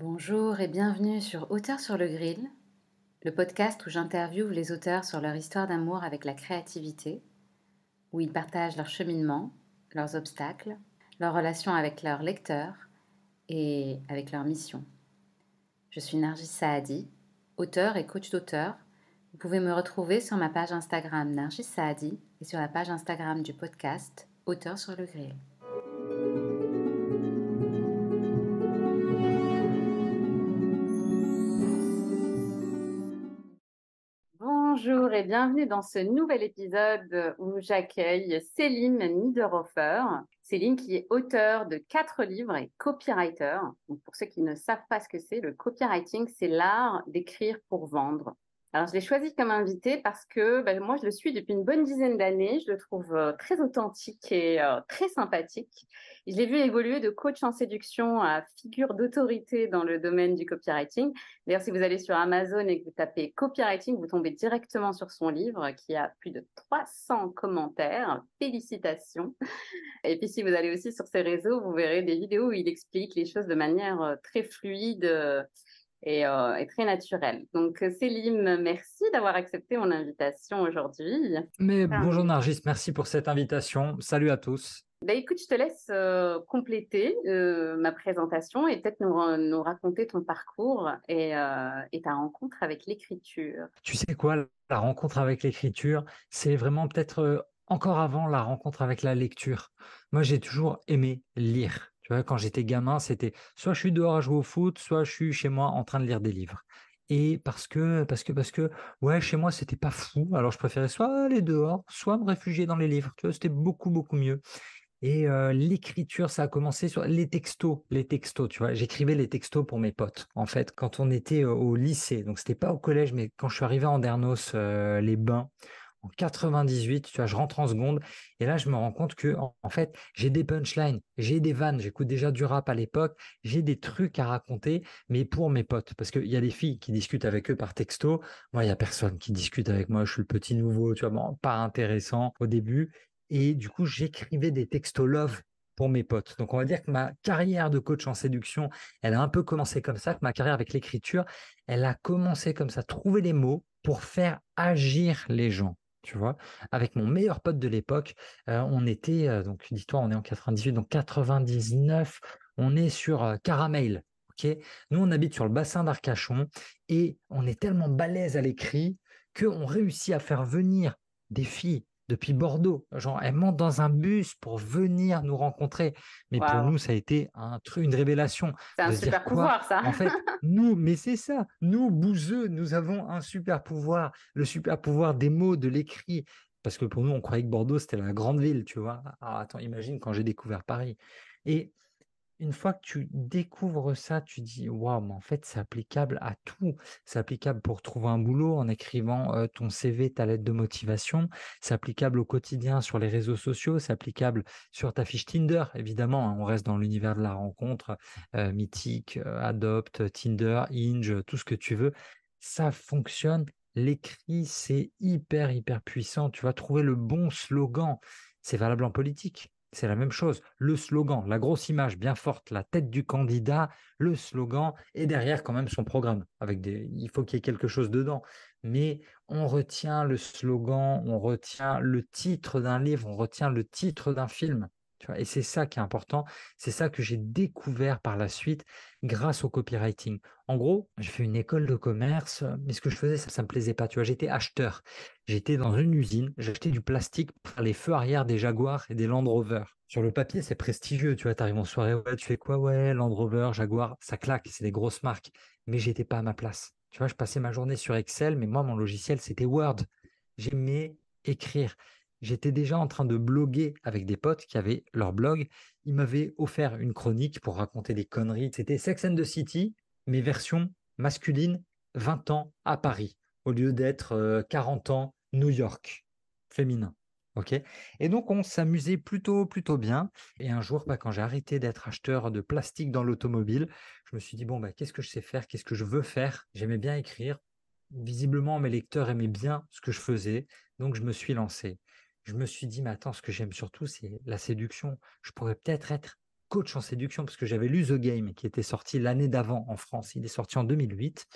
Bonjour et bienvenue sur Auteur sur le Grill, le podcast où j'interviewe les auteurs sur leur histoire d'amour avec la créativité, où ils partagent leur cheminement, leurs obstacles, leurs relations avec leurs lecteurs et avec leur mission. Je suis Nargis Saadi, auteur et coach d'auteur. Vous pouvez me retrouver sur ma page Instagram Nargis Saadi et sur la page Instagram du podcast Auteur sur le Grill. Et bienvenue dans ce nouvel épisode où j'accueille Céline Niederhofer. Céline qui est auteure de quatre livres et copywriter. pour ceux qui ne savent pas ce que c'est, le copywriting, c'est l'art d'écrire pour vendre. Alors, je l'ai choisi comme invité parce que ben, moi, je le suis depuis une bonne dizaine d'années. Je le trouve euh, très authentique et euh, très sympathique. je l'ai vu évoluer de coach en séduction à figure d'autorité dans le domaine du copywriting. D'ailleurs, si vous allez sur Amazon et que vous tapez copywriting, vous tombez directement sur son livre qui a plus de 300 commentaires. Félicitations. Et puis, si vous allez aussi sur ses réseaux, vous verrez des vidéos où il explique les choses de manière euh, très fluide euh, et, très naturel. Donc, euh, Céline, merci d'avoir accepté mon invitation aujourd'hui. Mais bonjour Nargis, merci pour cette invitation. Salut à tous. Bah, écoute, je te laisse euh, compléter ma présentation et peut-être nous, nous, raconter ton parcours et, et ta rencontre avec l'écriture. Tu sais quoi, la rencontre avec l'écriture, c'est vraiment peut-être encore avant la rencontre avec la lecture. Moi, j'ai toujours aimé lire quand j'étais gamin, c'était soit je suis dehors à jouer au foot, soit je suis chez moi en train de lire des livres. Et parce que, parce que, parce que, ouais, chez moi, c'était pas fou. Alors, je préférais soit aller dehors, soit me réfugier dans les livres. Tu vois, c'était beaucoup, beaucoup mieux. Et euh, l'écriture, ça a commencé sur les textos, les textos, tu vois. J'écrivais les textos pour mes potes, en fait, quand on était au lycée. Donc, c'était pas au collège, mais quand je suis arrivé en Dernos, euh, les bains, en 98, tu vois, je rentre en seconde et là je me rends compte que en, fait, j'ai des punchlines, j'ai des vannes, j'écoute déjà du rap à l'époque, j'ai des trucs à raconter mais pour mes potes. Parce qu'il y a des filles qui discutent avec eux par texto, moi il y a personne qui discute avec moi, je suis le petit nouveau, tu vois, pas intéressant au début. Et du coup, j'écrivais des textos love pour mes potes. Donc, on va dire que ma carrière de coach en séduction, elle a un peu commencé comme ça, que ma carrière avec l'écriture, elle a commencé comme ça, trouver les mots pour faire agir les gens tu vois? Avec mon meilleur pote de l'époque, euh, on était, euh, donc dis-toi, on est en 98, donc 99, on est sur euh, Caramel. ok? Nous, on habite sur le bassin d'Arcachon et on est tellement balèze à l'écrit qu'on réussit à faire venir des filles depuis Bordeaux. Genre, elle monte dans un bus pour venir nous rencontrer. Mais pour nous, ça a été un truc, une révélation. C'est un super pouvoir, ça. En fait, nous, mais c'est ça. Nous, bouseux, nous avons un super pouvoir. Le super pouvoir des mots, de l'écrit. Parce que pour nous, on croyait que Bordeaux, c'était la grande ville, tu vois. Ah, attends, imagine quand j'ai découvert Paris. Et une fois que tu découvres ça, tu dis waouh, mais en fait, c'est applicable à tout. C'est applicable pour trouver un boulot en écrivant ton CV, ta lettre de motivation. C'est applicable au quotidien sur les réseaux sociaux. C'est applicable sur ta fiche Tinder, évidemment. Hein. on reste dans l'univers de la rencontre, mythique, Adopt, Tinder, Inge, tout ce que tu veux. Ça fonctionne. L'écrit, c'est hyper, hyper puissant. Tu vas trouver le bon slogan. C'est valable en politique c'est la même chose. Le slogan, la grosse image bien forte, la tête du candidat, le slogan, et derrière quand même son programme. Avec des, il faut qu'il y ait quelque chose dedans. Mais on retient le slogan, on retient le titre d'un livre, on retient le titre d'un film et c'est ça qui est important. C'est ça que j'ai découvert par la suite grâce au copywriting. En gros, j'ai fait une école de commerce, mais ce que je faisais, ça, ne me plaisait pas. Tu j'étais acheteur. J'étais dans une usine, j'achetais du plastique pour les feux arrière des Jaguars et des Land Rover. Sur le papier, c'est prestigieux. Tu vois, en soirée, ouais, tu fais quoi? Ouais, Land Rover, Jaguar, ça claque, c'est des grosses marques. Mais j'étais pas à ma place. Tu vois, je passais ma journée sur Excel, mais moi, mon logiciel, c'était Word. J'aimais écrire. J'étais déjà en train de bloguer avec des potes qui avaient leur blog. Ils m'avaient offert une chronique pour raconter des conneries. C'était Sex and the City, mais version masculine, 20 ans à Paris, au lieu d'être 40 euh, ans New York, féminin. ok? Et donc, on s'amusait plutôt, plutôt bien. Et un jour, bah, quand j'ai arrêté d'être acheteur de plastique dans l'automobile, je me suis dit, bon, bah, qu'est-ce que je sais faire? Qu'est-ce que je veux faire? J'aimais bien écrire. Visiblement, mes lecteurs aimaient bien ce que je faisais. Donc, je me suis lancé je me suis dit, mais attends, ce que j'aime surtout, c'est la séduction. Je pourrais peut-être être coach en séduction parce que j'avais lu The Game qui était sorti l'année d'avant en France. Il est sorti en 2008.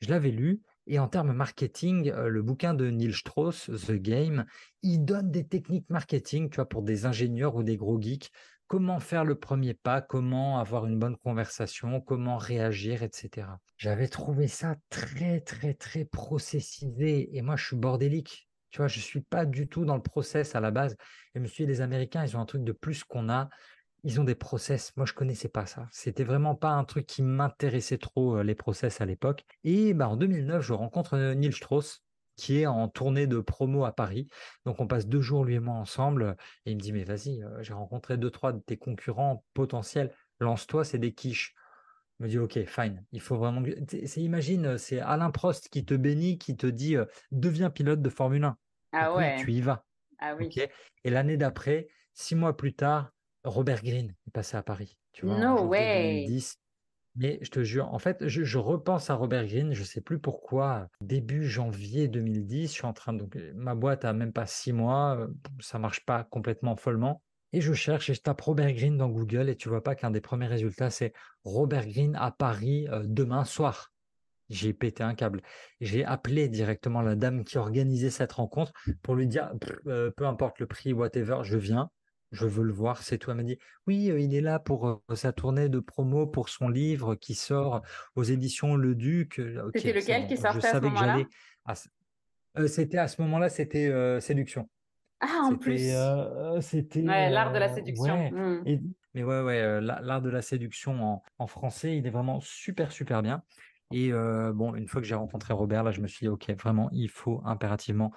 Je l'avais lu et en termes marketing, euh, le bouquin de Neil Strauss, The Game, il donne des techniques marketing, tu vois, pour des ingénieurs ou des gros geeks. Comment faire le premier pas, comment avoir une bonne conversation, comment réagir, etc. J'avais trouvé ça très, très, très processisé. Et moi, je suis bordélique. Tu vois, je ne suis pas du tout dans le process à la base. Et je me suis dit, les Américains, ils ont un truc de plus qu'on a ils ont des process. Moi, je connaissais pas ça. C'était vraiment pas un truc qui m'intéressait trop, euh, les process à l'époque. Et bah, en 2009, je rencontre euh, Neil Strauss, qui est en tournée de promo à Paris. Donc, on passe deux jours, lui et moi, ensemble. Et il me dit, mais vas-y, euh, j'ai rencontré deux, trois de tes concurrents potentiels. Lance-toi, c'est des quiches. Je me dis, OK, fine. Il faut vraiment. C'est, imagine, c'est Alain Prost qui te bénit, qui te dit, deviens pilote de Formule 1. Ah ouais. tu y vas. Ah oui. Et l'année d'après, six mois plus tard, Robert Greene est passé à Paris. Tu vois, no way. 2010. Mais je te jure, en fait, je, repense à Robert Greene, je ne sais plus pourquoi, début janvier 2010, je suis en train de. Donc, ma boîte a même pas six mois, ça marche pas complètement follement. Et je cherche et je tape Robert Greene dans Google et tu vois pas qu'un des premiers résultats, c'est Robert Greene à Paris euh, demain soir. J'ai pété un câble. J'ai appelé directement la dame qui organisait cette rencontre pour lui dire euh, peu importe le prix, whatever, je viens je veux le voir, c'est toi. Elle m'a dit, oui, euh, il est là pour sa tournée de promo pour son livre qui sort aux éditions Le Duc. C'était lequel qui sortait à ce moment-là? C'était à ce moment-là, c'était Séduction. Ah, en plus. c'était l'art de la séduction. Mmh. mais ouais, ouais, l'art de la séduction en, en, français, il est vraiment super, super bien. Et bon, une fois que j'ai rencontré Robert, là, je me suis dit, ok, vraiment, il faut impérativement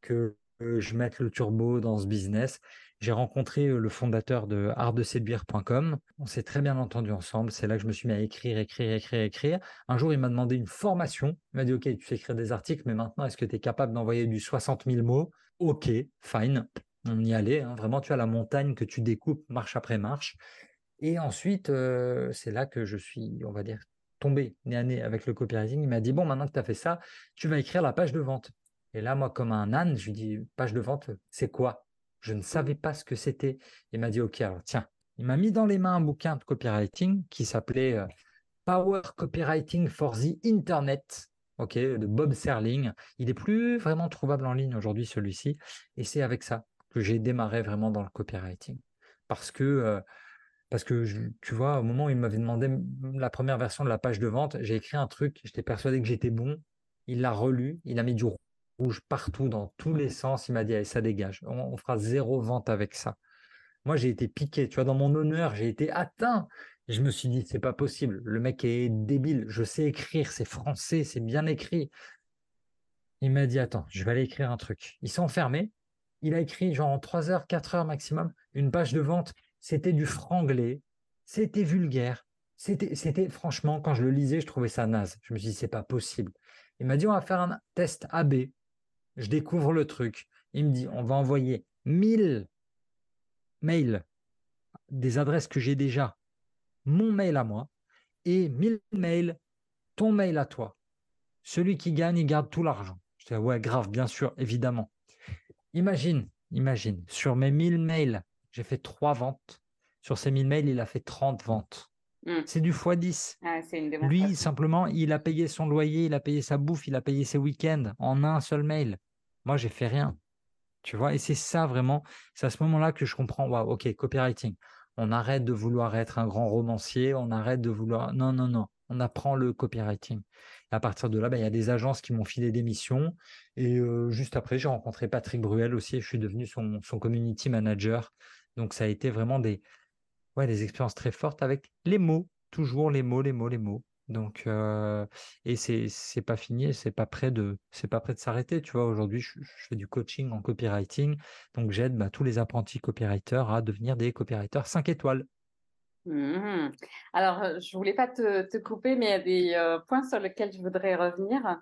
que je mette le turbo dans ce business. J'ai rencontré le fondateur de artdeséduire.com. On s'est très bien entendu ensemble. C'est là que je me suis mis à écrire, écrire, écrire, écrire. Un jour, il m'a demandé une formation. Il m'a dit, OK, tu sais écrire des articles, mais maintenant, est-ce que tu es capable d'envoyer du 60 000 mots? OK, fine. On y allait. Hein. Vraiment, tu as la montagne que tu découpes marche après marche. Et ensuite, c'est là que je suis, on va dire, tombé nez à nez avec le copywriting. Il m'a dit, bon, maintenant que tu as fait ça, tu vas écrire la page de vente. Et là, moi, comme un âne, je lui dis, page de vente, c'est quoi? Je ne savais pas ce que c'était. Il m'a dit, OK, alors tiens, il m'a mis dans les mains un bouquin de copywriting qui s'appelait euh, Power Copywriting for the Internet, de Bob Serling. Il est plus vraiment trouvable en ligne aujourd'hui, celui-ci. Et c'est avec ça que j'ai démarré vraiment dans le copywriting. Parce que, euh, parce que tu vois, au moment où il m'avait demandé la première version de la page de vente, j'ai écrit un truc, j'étais persuadé que j'étais bon. Il l'a relu, il a mis du rouge partout, dans tous les sens. Il m'a dit, allez, ça dégage. On, fera zéro vente avec ça. Moi, j'ai été piqué. Tu vois, dans mon honneur, j'ai été atteint. je me suis dit, c'est pas possible. Le mec est débile. Je sais écrire. C'est français. C'est bien écrit. Il m'a dit, attends, je vais aller écrire un truc. Il s'est enfermé. Il a écrit, genre, en 3 heures, 4 heures maximum, une page de vente. C'était du franglais. C'était vulgaire. C'était, c'était, franchement, quand je le lisais, je trouvais ça naze. Je me suis dit, c'est pas possible. Il m'a dit, on va faire un test AB je découvre le truc. Il me dit, on va envoyer 1000 mails des adresses que j'ai déjà, mon mail à moi, et 1000 mails, ton mail à toi. Celui qui gagne, il garde tout l'argent. Je dis, ouais, grave, bien sûr, évidemment. Imagine, imagine, sur mes 1000 mails, j'ai fait 3 ventes. Sur ces 1000 mails, il a fait 30 ventes. Hmm. C'est du x10. Ah, Lui, simplement, il a payé son loyer, il a payé sa bouffe, il a payé ses week-ends en un seul mail. Moi, j'ai fait rien. Tu vois, et c'est ça vraiment, c'est à ce moment-là que je comprends, waouh, ok, copywriting. On arrête de vouloir être un grand romancier, on arrête de vouloir. Non, non, non, on apprend le copywriting. À partir de là, ben, il y a des agences qui m'ont filé des missions. Et euh, juste après, j'ai rencontré Patrick Bruel aussi je suis devenu son, son community manager. Donc, ça a été vraiment des, ouais, des expériences très fortes avec les mots, toujours les mots, les mots, les mots. Donc, et c'est c'est pas fini, c'est pas prêt de c'est pas prêt de s'arrêter. Tu vois, aujourd'hui, je, fais du coaching en copywriting, donc j'aide bah, tous les apprentis copywriters à devenir des copywriters 5 étoiles. Mmh Alors, je voulais pas te, couper, mais il y a des points sur lesquels je voudrais revenir.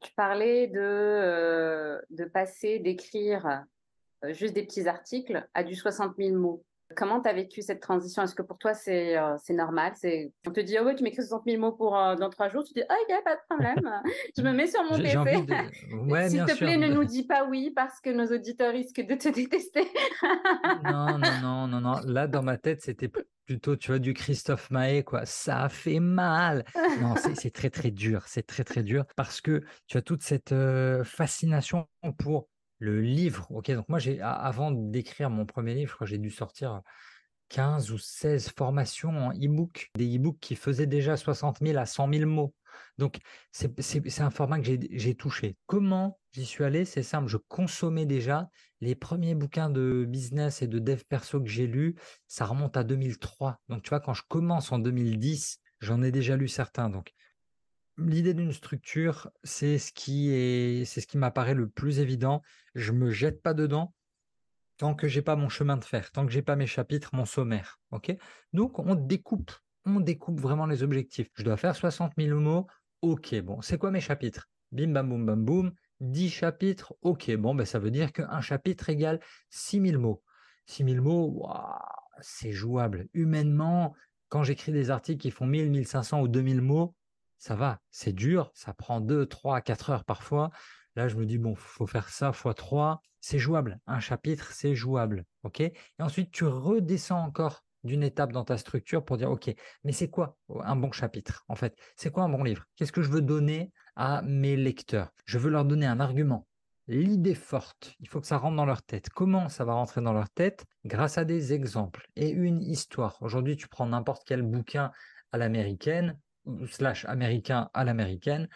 tu parlais de, de passer d'écrire juste des petits articles à du 60 000 mots. Comment tu as vécu cette transition? Est-ce que pour toi, c'est euh, normal? On te dit, oh, ouais, tu m'écris 60 000 mots pour, euh, dans trois jours. Tu dis, oh, il n'y a pas de problème. je me mets sur mon PC. S'il te plaît, ne nous dis pas oui parce que nos auditeurs risquent de te détester. non, non, non, non, non. Là, dans ma tête, c'était plutôt, tu vois, du Christophe Maé, quoi. Ça fait mal. Non, c'est très, très dur. C'est très, très dur parce que tu as toute cette euh, fascination pour le livre. Ok, donc moi, j'ai avant d'écrire mon premier livre, j'ai dû sortir 15 ou 16 formations en e-book, des e-books qui faisaient déjà 60 000 à 100 000 mots. Donc, c'est un format que j'ai touché. Comment j'y suis allé? C'est simple, je consommais déjà les premiers bouquins de business et de dev perso que j'ai lus, ça remonte à 2003. Donc, tu vois, quand je commence en 2010, j'en ai déjà lu certains. Donc, l'idée d'une structure, c'est ce qui est, c'est ce qui m'apparaît le plus évident. Je me jette pas dedans tant que j'ai pas mon chemin de fer, tant que j'ai pas mes chapitres, mon sommaire. Ok? Donc on découpe, on découpe vraiment les objectifs. Je dois faire 60 000 mots. Ok, bon, c'est quoi mes chapitres? Bim bam boum bam boum. 10 chapitres. Ok, bon, ben ça veut dire qu'un chapitre égale 6 000 mots. 6 000 mots, c'est jouable. Humainement, quand j'écris des articles qui font 1000, 1500 ou 2000 mots, ça va, c'est dur, ça prend 2, 3, 4 heures parfois. Là, je me dis, bon, faut faire ça fois 3, c'est jouable. Un chapitre, c'est jouable. OK? Et ensuite, tu redescends encore d'une étape dans ta structure pour dire, OK, mais c'est quoi un bon chapitre En fait, c'est quoi un bon livre? Qu'est-ce que je veux donner à mes lecteurs? Je veux leur donner un argument, l'idée forte. Il faut que ça rentre dans leur tête. Comment ça va rentrer dans leur tête? Grâce à des exemples et une histoire. Aujourd'hui, tu prends n'importe quel bouquin à l'américaine, slash américain à l'américaine.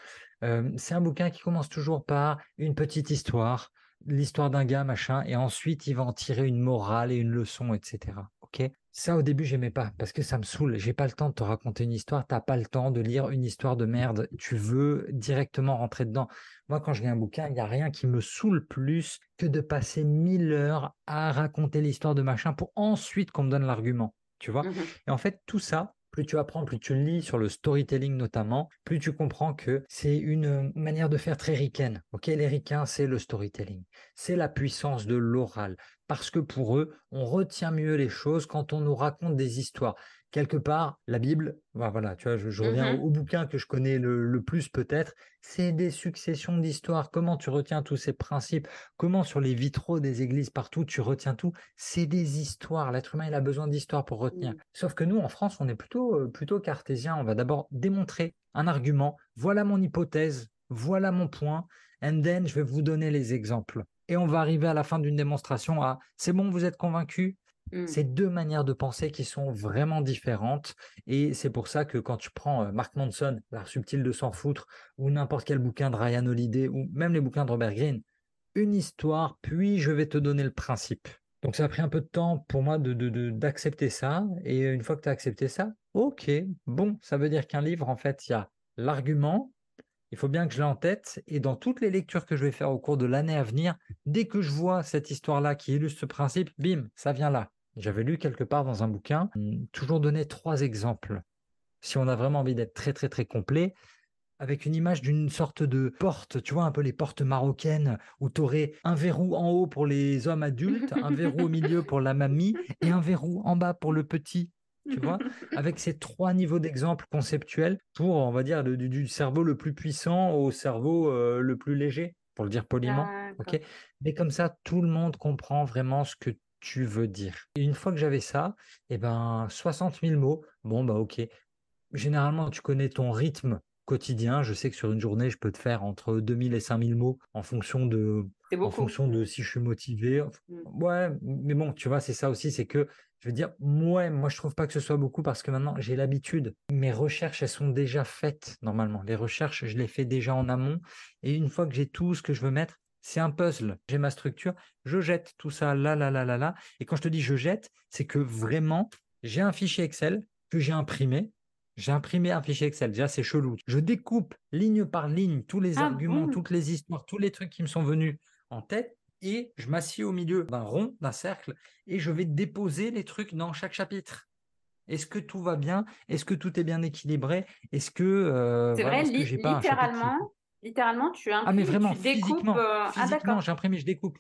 Euh, c'est un bouquin qui commence toujours par une petite histoire, l'histoire d'un gars, machin, et ensuite il va en tirer une morale et une leçon, etc. Ok? Ça au début j'aimais pas parce que ça me saoule. J'ai pas le temps de te raconter une histoire. T'as pas le temps de lire une histoire de merde. Tu veux directement rentrer dedans. Moi, quand je lis un bouquin, il n'y a rien qui me saoule plus que de passer mille heures à raconter l'histoire de machin pour ensuite qu'on me donne l'argument. Tu vois? Mmh Et en fait, tout ça, plus tu apprends, plus tu lis sur le storytelling notamment, plus tu comprends que c'est une manière de faire très ricaine. Ok, les ricains, c'est le storytelling, c'est la puissance de l'oral, parce que pour eux, on retient mieux les choses quand on nous raconte des histoires quelque part, la Bible, voilà, tu vois, je, reviens mmh au, bouquin que je connais le, plus peut-être, c'est des successions d'histoires. Comment tu retiens tous ces principes? Comment sur les vitraux des églises partout tu retiens tout? C'est des histoires. L'être humain, il a besoin d'histoires pour retenir. Mmh. Sauf que nous, en France, on est plutôt, euh, plutôt cartésien. On va d'abord démontrer un argument. Voilà mon hypothèse. Voilà mon point. And then, je vais vous donner les exemples. Et on va arriver à la fin d'une démonstration à c'est bon, vous êtes convaincu Mmh. C'est deux manières de penser qui sont vraiment différentes. Et c'est pour ça que quand tu prends Mark Manson, L'art subtil de s'en foutre, ou n'importe quel bouquin de Ryan Holiday, ou même les bouquins de Robert Greene, une histoire, puis je vais te donner le principe. Donc ça a pris un peu de temps pour moi d'accepter de, ça. Et une fois que tu as accepté ça, ok, bon, ça veut dire qu'un livre, en fait, il y a l'argument, il faut bien que je l'ai en tête. Et dans toutes les lectures que je vais faire au cours de l'année à venir, dès que je vois cette histoire-là qui illustre ce principe, bim, ça vient là. J'avais lu quelque part dans un bouquin, hum, toujours donner trois exemples. Si on a vraiment envie d'être très très très complet, avec une image d'une sorte de porte, tu vois, un peu les portes marocaines, où tu aurais un verrou en haut pour les hommes adultes, un verrou au milieu pour la mamie, et un verrou en bas pour le petit. Tu vois, avec ces trois niveaux d'exemples conceptuels pour, on va dire, du, cerveau le plus puissant au cerveau euh, le plus léger, pour le dire poliment. ok Mais comme ça, tout le monde comprend vraiment ce que tu veux dire. Et une fois que j'avais ça, et eh ben 60 000 mots, bon bah ok. Généralement, tu connais ton rythme quotidien. Je sais que sur une journée, je peux te faire entre 2000 et 5000 mots en fonction de, en fonction de si je suis motivé. Mmh. Ouais, mais bon, tu vois, c'est ça aussi, c'est que je veux dire, ouais, moi je trouve pas que ce soit beaucoup parce que maintenant j'ai l'habitude. Mes recherches, elles sont déjà faites normalement. Les recherches, je les fais déjà en amont. Et une fois que j'ai tout ce que je veux mettre, c'est un puzzle. J'ai ma structure, je jette tout ça là, là, là, là, là. Et quand je te dis je jette, c'est que vraiment, j'ai un fichier Excel que j'ai imprimé. J'ai imprimé un fichier Excel. Déjà, c'est chelou. Je découpe ligne par ligne tous les ah arguments, toutes les histoires, tous les trucs qui me sont venus en tête. Et je m'assieds au milieu d'un rond, d'un cercle, et je vais déposer les trucs dans chaque chapitre. Est-ce que tout va bien? Est-ce que tout est bien équilibré? Est-ce que euh, c'est vrai, littéralement, littéralement, tu imprimes, ah, mais vraiment, tu découpes. Physiquement, euh, ah, physiquement j'imprime et je découpe.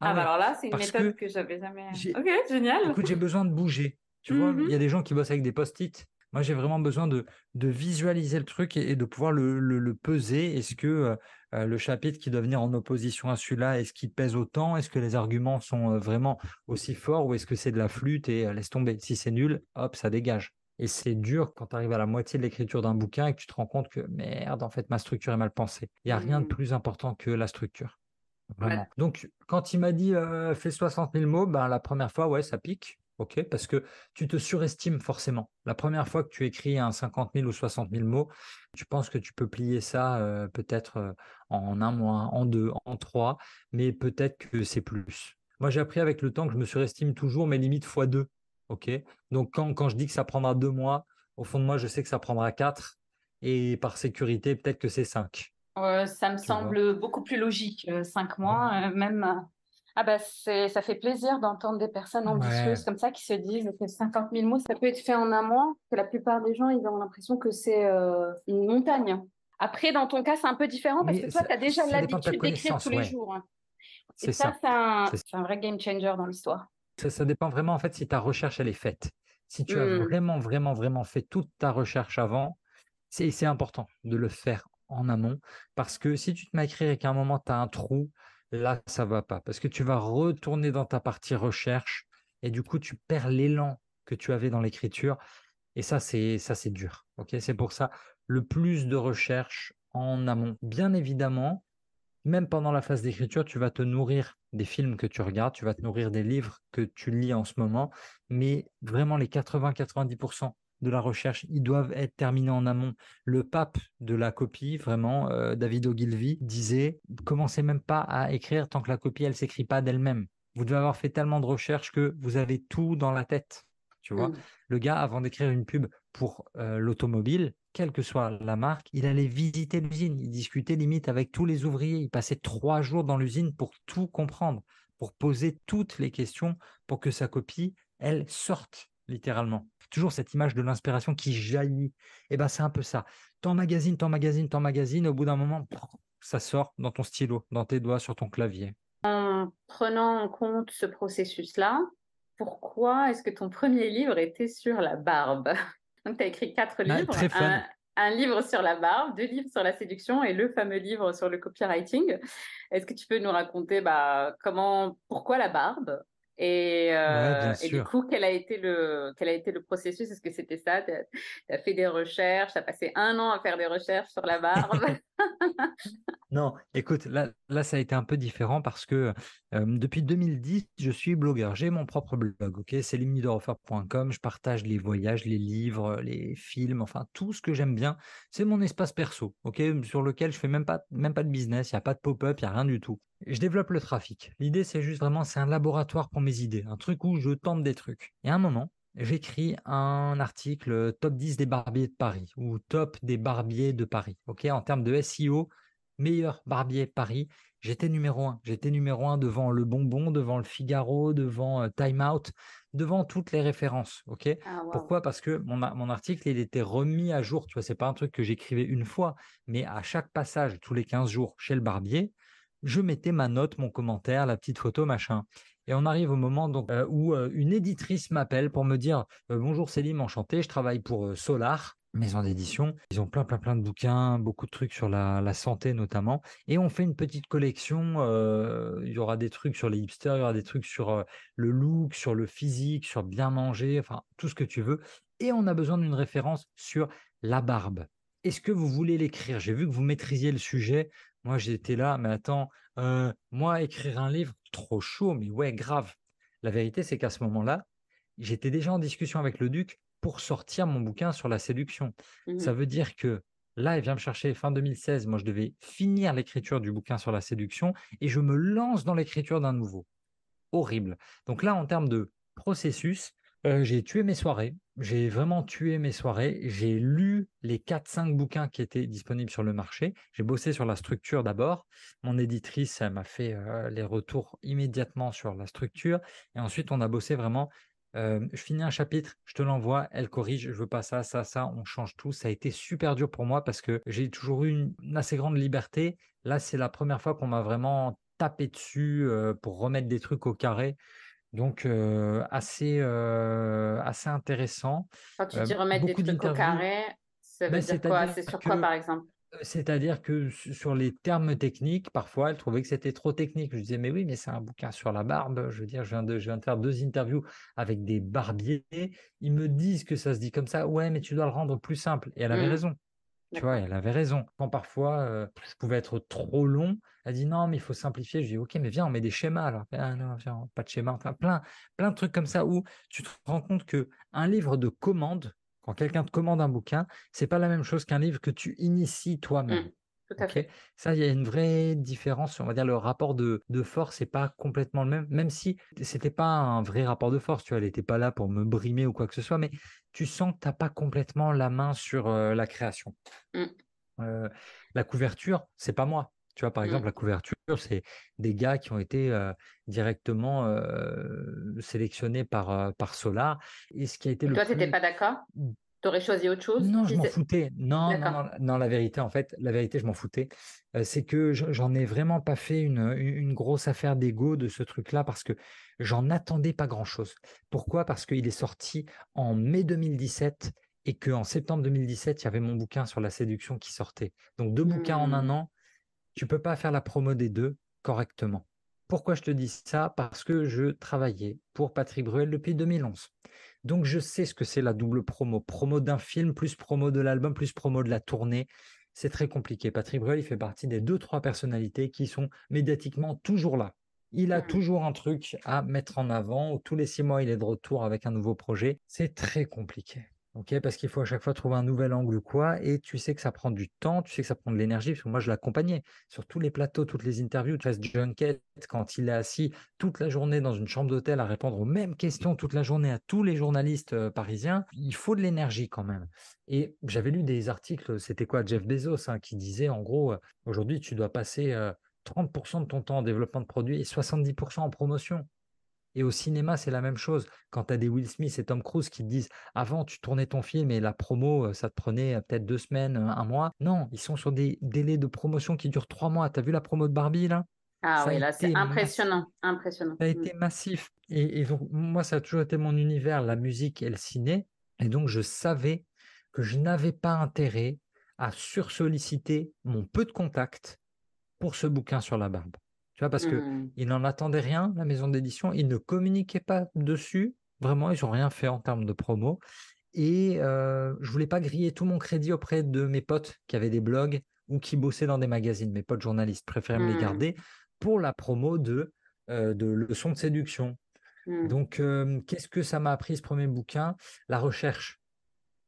Ah, bah alors là, c'est une méthode que, j'avais jamais. Ok, génial. Écoute, j'ai besoin de bouger. Tu vois, il y a des gens qui bossent avec des post-it. Moi, j'ai vraiment besoin de, de visualiser le truc et, de pouvoir le, le, peser. Est-ce que euh, euh, le chapitre qui doit venir en opposition à celui-là, est-ce qu'il pèse autant? Est-ce que les arguments sont euh, vraiment aussi forts ou est-ce que c'est de la flûte et laisse tomber? Si c'est nul, hop, ça dégage. Et c'est dur quand tu arrives à la moitié de l'écriture d'un bouquin et que tu te rends compte que merde, en fait, ma structure est mal pensée. Il n'y a rien de mmh. plus important que la structure. Vraiment. Donc, quand il m'a dit fais 60 000 mots, ben, la première fois, ouais, ça pique. OK Parce que tu te surestimes forcément. La première fois que tu écris un 50 000 ou 60 000 mots, tu penses que tu peux plier ça peut-être en un mois, en deux, en trois, mais peut-être que c'est plus. Moi, j'ai appris avec le temps que je me surestime toujours mes limites fois deux. OK? Donc, quand, quand je dis que ça prendra deux mois, au fond de moi, je sais que ça prendra quatre. Et par sécurité, peut-être que c'est cinq. ça me semble beaucoup plus logique, cinq mois, même. Ah bah ça fait plaisir d'entendre des personnes ambitieuses comme ça qui se disent que 50 000 mots, ça peut être fait en un mois, que la plupart des gens, ils ont l'impression que c'est une montagne. Après, dans ton cas, c'est un peu différent parce que toi, tu as déjà l'habitude d'écrire tous les jours. Et ça, c'est un, vrai game changer dans l'histoire. Ça, dépend vraiment, en fait, si ta recherche, elle est faite. Si tu as mmh. vraiment, vraiment, vraiment fait toute ta recherche avant, c'est important de le faire en amont parce que si tu te mets à écrire et qu'à un moment, tu as un trou, là, ça va pas. Parce que tu vas retourner dans ta partie recherche et du coup, tu perds l'élan que tu avais dans l'écriture. Et ça, c'est ça, c'est dur. C'est pour ça le plus de recherche en amont. Bien évidemment, même pendant la phase d'écriture, tu vas te nourrir des films que tu regardes, tu vas te nourrir des livres que tu lis en ce moment, mais vraiment les 80-90% de la recherche, ils doivent être terminés en amont. Le pape de la copie, vraiment, euh, David Ogilvy, disait commencez même pas à écrire tant que la copie, elle s'écrit pas d'elle-même. Vous devez avoir fait tellement de recherches que vous avez tout dans la tête. Tu vois, mmh. le gars, avant d'écrire une pub pour euh, l'automobile, quelle que soit la marque, il allait visiter l'usine, il discutait limite avec tous les ouvriers, il passait trois jours dans l'usine pour tout comprendre, pour poser toutes les questions pour que sa copie, elle, sorte littéralement toujours cette image de l'inspiration qui jaillit. Et eh ben c'est un peu ça. T'emmagasines, t'emmagasines, t'emmagasines, au bout d'un moment, ça sort dans ton stylo, dans tes doigts, sur ton clavier. En prenant en compte ce processus-là, pourquoi est-ce que ton premier livre était sur la barbe? Donc, tu as écrit quatre bah, livres. Un, livre sur la barbe, deux livres sur la séduction et le fameux livre sur le copywriting. Est-ce que tu peux nous raconter bah, comment, pourquoi la barbe? Et, euh, et, du coup, quel a été le, quel a été le processus? Est-ce que c'était ça? Tu as, fait des recherches, tu as passé un an à faire des recherches sur la barbe? Non, écoute, là, là, ça a été un peu différent parce que euh, depuis 2010, je suis blogueur. J'ai mon propre blog, ok? C'est Je partage les voyages, les livres, les films, enfin tout ce que j'aime bien. C'est mon espace perso, ok? Sur lequel je fais même pas, même pas de business, il n'y a pas de pop-up, il n'y a rien du tout. Je développe le trafic. L'idée, c'est juste vraiment, c'est un laboratoire pour mes idées, un truc où je tente des trucs. Et à un moment, j'écris un article top 10 des barbiers de Paris ou top des barbiers de Paris. Ok, en termes de SEO, meilleur barbier Paris. J'étais numéro un. J'étais numéro un devant Le Bonbon, devant Le Figaro, devant euh, Time Out, devant toutes les références. Ok? Ah, Pourquoi? Parce que mon, mon, article, il était remis à jour. Tu vois, c'est pas un truc que j'écrivais une fois, mais à chaque passage, tous les 15 jours chez le barbier, je mettais ma note, mon commentaire, la petite photo, machin. Et on arrive au moment euh, où euh, une éditrice m'appelle pour me dire Bonjour Céline, enchanté, je travaille pour Solar maison d'édition. Ils ont plein, plein, plein de bouquins, beaucoup de trucs sur la, santé notamment. Et on fait une petite collection. Euh, il y aura des trucs sur les hipsters, il y aura des trucs sur euh, le look, sur le physique, sur bien manger, enfin tout ce que tu veux. Et on a besoin d'une référence sur la barbe. Est-ce que vous voulez l'écrire? J'ai vu que vous maîtrisiez le sujet. Moi, j'étais là, mais attends, euh, moi, écrire un livre, trop chaud, mais ouais, grave. La vérité, c'est qu'à ce moment-là, j'étais déjà en discussion avec le duc pour sortir mon bouquin sur la séduction. Mmh Ça veut dire que là, il vient me chercher fin 2016. Moi, je devais finir l'écriture du bouquin sur la séduction et je me lance dans l'écriture d'un nouveau. Horrible. Donc là, en termes de processus, euh, j'ai tué mes soirées. J'ai vraiment tué mes soirées. J'ai lu les 4-5 bouquins qui étaient disponibles sur le marché. J'ai bossé sur la structure d'abord. Mon éditrice m'a fait euh, les retours immédiatement sur la structure. Et ensuite, on a bossé vraiment je finis un chapitre, je te l'envoie, elle corrige, je veux pas ça, ça, ça, on change tout. Ça a été super dur pour moi parce que j'ai toujours eu une, assez grande liberté. Là, c'est la première fois qu'on m'a vraiment taper dessus pour remettre des trucs au carré. Donc, assez, assez intéressant. Quand tu dis remettre des trucs au carré, ça veut ben, dire quoi? C'est sur quoi, par exemple? c'est-à-dire que sur les termes techniques, parfois, elle trouvait que c'était trop technique. Je disais, mais oui, mais c'est un bouquin sur la barbe. Je veux dire, je viens, de, je viens de faire deux interviews avec des barbiers. Ils me disent que ça se dit comme ça. Ouais, mais tu dois le rendre plus simple. Et elle avait mmh. raison. Tu vois, elle avait raison. Quand parfois, je pouvais être trop long, elle dit non, mais il faut simplifier. Je dis ok, mais viens, on met des schémas alors. Ah non, viens, pas de schéma. Enfin, plein, plein de trucs comme ça où tu te rends compte que un livre de commande, quand quelqu'un te commande un bouquin, c'est pas la même chose qu'un livre que tu inities toi-même. Mmh. Ça, il y a une vraie différence. On va dire le rapport de, force n'est pas complètement le même, même si c'était pas un vrai rapport de force. Tu vois, elle n'était pas là pour me brimer ou quoi que ce soit, mais tu sens que tu n'as pas complètement la main sur la création. Mmh. la couverture, c'est pas moi. Tu vois, par exemple, mmh. la couverture, c'est des gars qui ont été directement sélectionnés par, par Solar. Et ce qui a été le toi, tu n'étais pas d'accord? Tu aurais choisi autre chose Non, je m'en foutais. Non, non, non, la vérité, en fait, la vérité, je m'en foutais. c'est que j'en ai vraiment pas fait une, une grosse affaire d'ego de ce truc-là parce que j'en attendais pas grand-chose. Pourquoi? Parce qu'il est sorti en mai 2017 et qu'en septembre 2017, il y avait mon bouquin sur la séduction qui sortait. Donc deux bouquins en un mmh. an, tu peux pas faire la promo des deux correctement. Pourquoi je te dis ça? Parce que je travaillais pour Patrick Bruel depuis 2011. Donc je sais ce que c'est la double promo. Promo d'un film, plus promo de l'album, plus promo de la tournée. C'est très compliqué. Patrick Bruel, il fait partie des deux, trois personnalités qui sont médiatiquement toujours là. Il a mmh. toujours un truc à mettre en avant. Tous les six mois, il est de retour avec un nouveau projet. C'est très compliqué. Ok, parce qu'il faut à chaque fois trouver un nouvel angle ou quoi, et tu sais que ça prend du temps, tu sais que ça prend de l'énergie, parce que moi je l'accompagnais sur tous les plateaux, toutes les interviews, tu vois, Junket, quand il est assis toute la journée dans une chambre d'hôtel à répondre aux mêmes questions toute la journée à tous les journalistes parisiens, il faut de l'énergie quand même. Et j'avais lu des articles, c'était quoi, Jeff Bezos, hein, qui disait en gros, aujourd'hui tu dois passer 30% euh, de ton temps en développement de produits et 70% en promotion. Et au cinéma, c'est la même chose. Quand tu as des Will Smith et Tom Cruise qui te disent avant, tu tournais ton film et la promo, ça te prenait peut-être deux semaines, un mois. Non, ils sont sur des délais de promotion qui durent trois mois. Tu as vu la promo de Barbie là? Ah oui, là, c'est impressionnant. impressionnant. Ça a été mmh. massif. Et, donc, moi, ça a toujours été mon univers, la musique et le ciné. Et donc, je savais que je n'avais pas intérêt à sursolliciter mon peu de contact pour ce bouquin sur la barbe parce que mmh. qu'ils n'en attendaient rien, la maison d'édition. Ils ne communiquaient pas dessus. Vraiment, ils n'ont rien fait en termes de promo. Et euh, je voulais pas griller tout mon crédit auprès de mes potes qui avaient des blogs ou qui bossaient dans des magazines. Mes potes journalistes préféraient me les mmh. garder pour la promo de, euh, de leçons de séduction. Mmh. Donc, euh, qu'est-ce que ça m'a appris ce premier bouquin? La recherche.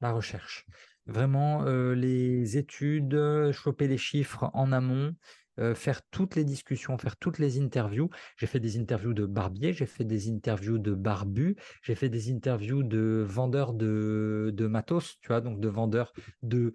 La recherche. Vraiment, les études, choper les chiffres en amont, faire toutes les discussions, faire toutes les interviews. J'ai fait des interviews de barbiers, j'ai fait des interviews de barbus, j'ai fait des interviews de vendeurs de, de matos, tu vois, donc de vendeurs de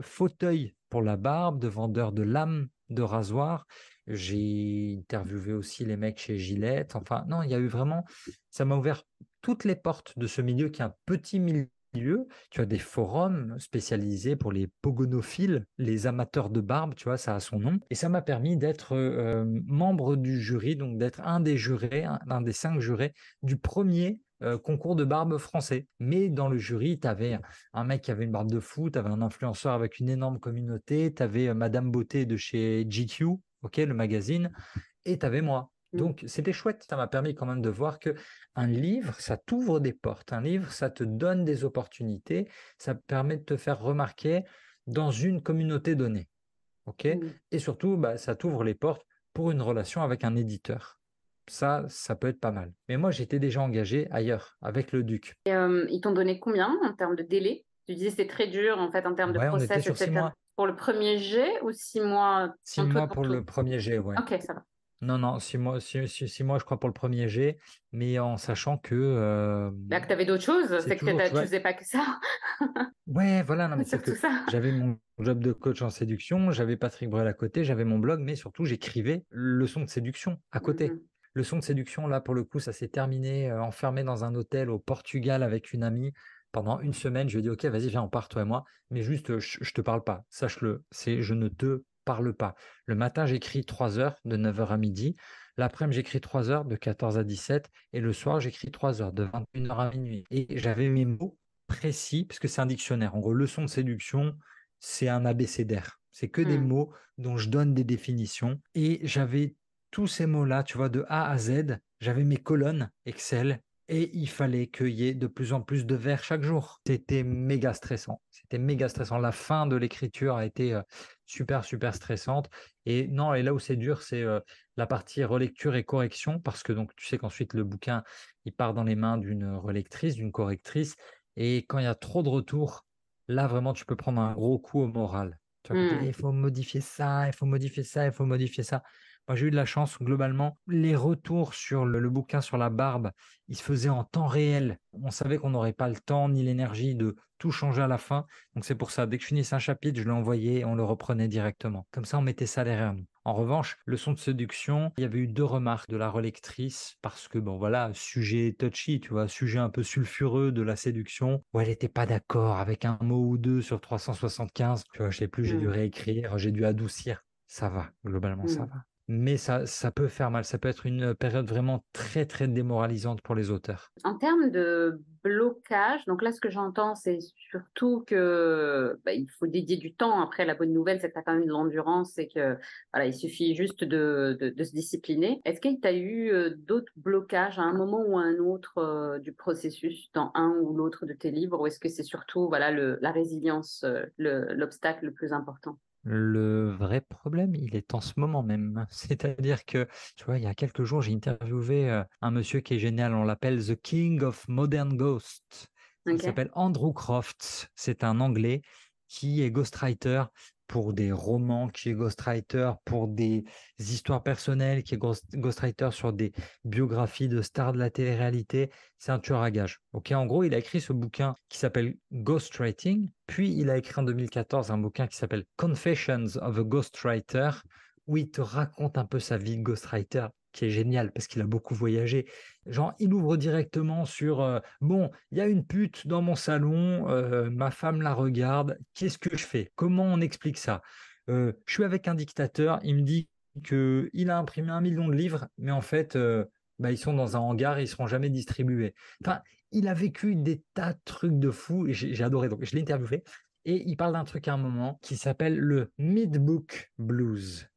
fauteuils pour la barbe, de vendeurs de lames de rasoir. J'ai interviewé aussi les mecs chez Gillette. Enfin, non, il y a eu vraiment, ça m'a ouvert toutes les portes de ce milieu qui est un petit milieu tu as des forums spécialisés pour les pogonophiles, les amateurs de barbe, tu vois, ça a son nom. Et ça m'a permis d'être euh, membre du jury, donc d'être un des jurés, un, des cinq jurés du premier euh, concours de barbe français. Mais dans le jury, tu avais un mec qui avait une barbe de fou, tu avais un influenceur avec une énorme communauté, tu avais euh, Madame Beauté de chez GQ, ok, le magazine, et tu avais moi. Mmh. Donc, c'était chouette. Ça m'a permis quand même de voir que un livre, ça t'ouvre des portes. Un livre, ça te donne des opportunités. Ça permet de te faire remarquer dans une communauté donnée. OK? Mmh. Et surtout, bah, ça t'ouvre les portes pour une relation avec un éditeur. Ça, ça peut être pas mal. Mais moi, j'étais déjà engagé ailleurs, avec le Duc. Et, ils t'ont donné combien en termes de délai? Tu disais c'est très dur en fait en termes de process, etc. Pour le premier jet ou six mois? Six mois pour, le premier jet, ouais. Ok, ça va. Non, non, six mois, six, mois, je crois, pour le premier jet, mais en sachant que. Euh, Là, que tu avais d'autres choses, c'est que tu ne faisais pas que ça. ouais, voilà, non, mais c'est que j'avais mon job de coach en séduction, j'avais Patrick Bruel à côté, j'avais mon blog, mais surtout, j'écrivais leçon de séduction à côté. Mmh Leçon de séduction, là, pour le coup, ça s'est terminé euh, enfermé dans un hôtel au Portugal avec une amie pendant une semaine. Je lui ai dit, OK, vas-y, viens, on part, toi et moi, mais juste, je, je te parle pas, sache-le, c'est je ne te parle pas. Le matin, j'écris 3 heures de 9h à midi. L'après-midi, j'écris 3 heures de 14 à 17. Et le soir, j'écris 3 heures de 21h à minuit. Et j'avais mes mots précis, parce que c'est un dictionnaire. En gros, leçon de séduction, c'est un abécédaire. C'est que des Hmm. mots dont je donne des définitions. Et j'avais tous ces mots-là, tu vois, de A à Z. J'avais mes colonnes Excel et il fallait qu'il y ait de plus en plus de vers chaque jour. C'était méga stressant. C'était méga stressant. La fin de l'écriture a été euh, super, super stressante. Et non, et là où c'est dur, c'est euh, la partie relecture et correction, parce que donc tu sais qu'ensuite le bouquin, il part dans les mains d'une relectrice, d'une correctrice. Et quand il y a trop de retours, là vraiment, tu peux prendre un gros coup au moral. Tu vois, Hmm. il faut modifier ça, il faut modifier ça, il faut modifier ça. Moi, j'ai eu de la chance, globalement, les retours sur le, le bouquin sur la barbe, ils se faisaient en temps réel. On savait qu'on n'aurait pas le temps ni l'énergie de tout changer à la fin. Donc, c'est pour ça, dès que je finissais un chapitre, je l'envoyais et on le reprenait directement. Comme ça, on mettait ça derrière nous. En revanche, le son de séduction, il y avait eu deux remarques de la relectrice parce que, bon, voilà, sujet touchy, tu vois, sujet un peu sulfureux de la séduction, où elle n'était pas d'accord avec un mot ou deux sur 375. Tu vois, je sais plus, j'ai dû Hmm. réécrire, j'ai dû adoucir. Ça va, globalement, ça Hmm. va. Mais ça, ça peut faire mal. Ça peut être une période vraiment très, très démoralisante pour les auteurs. En termes de blocage, donc là, ce que j'entends, c'est surtout que bah, il faut dédier du temps. Après, la bonne nouvelle, c'est que tu as quand même de l'endurance et que voilà, il suffit juste de, de, se discipliner. Est-ce qu'il y a eu euh, d'autres blocages à un moment ou à un autre euh, du processus dans un ou l'autre de tes livres, ou est-ce que c'est surtout voilà la résilience, euh, le- l'obstacle le plus important? Le vrai problème, il est en ce moment même. C'est-à-dire que, tu vois, il y a quelques jours, j'ai interviewé euh, un monsieur qui est génial. On l'appelle The King of Modern Ghosts. Il s'appelle Andrew Crofts. C'est un Anglais qui est ghostwriter pour des romans, qui est ghostwriter pour des histoires personnelles, qui est ghost- ghostwriter sur des biographies de stars de la télé-réalité. C'est un tueur à gages. Ok, en gros, il a écrit ce bouquin qui s'appelle Ghostwriting, puis il a écrit en 2014 un bouquin qui s'appelle Confessions of a Ghostwriter, où il te raconte un peu sa vie ghostwriter, qui est génial parce qu'il a beaucoup voyagé. Genre, il ouvre directement sur euh, bon, il y a une pute dans mon salon, euh, ma femme la regarde, qu'est-ce que je fais? Comment on explique ça? Euh, Je suis avec un dictateur, il me dit qu'il a imprimé un million de livres, mais en fait, bah, ils sont dans un hangar et ils seront jamais distribués. Enfin, il a vécu des tas de trucs de fou j'ai adoré. Donc, je l'ai interviewé et il parle d'un truc à un moment qui s'appelle le mid-book blues.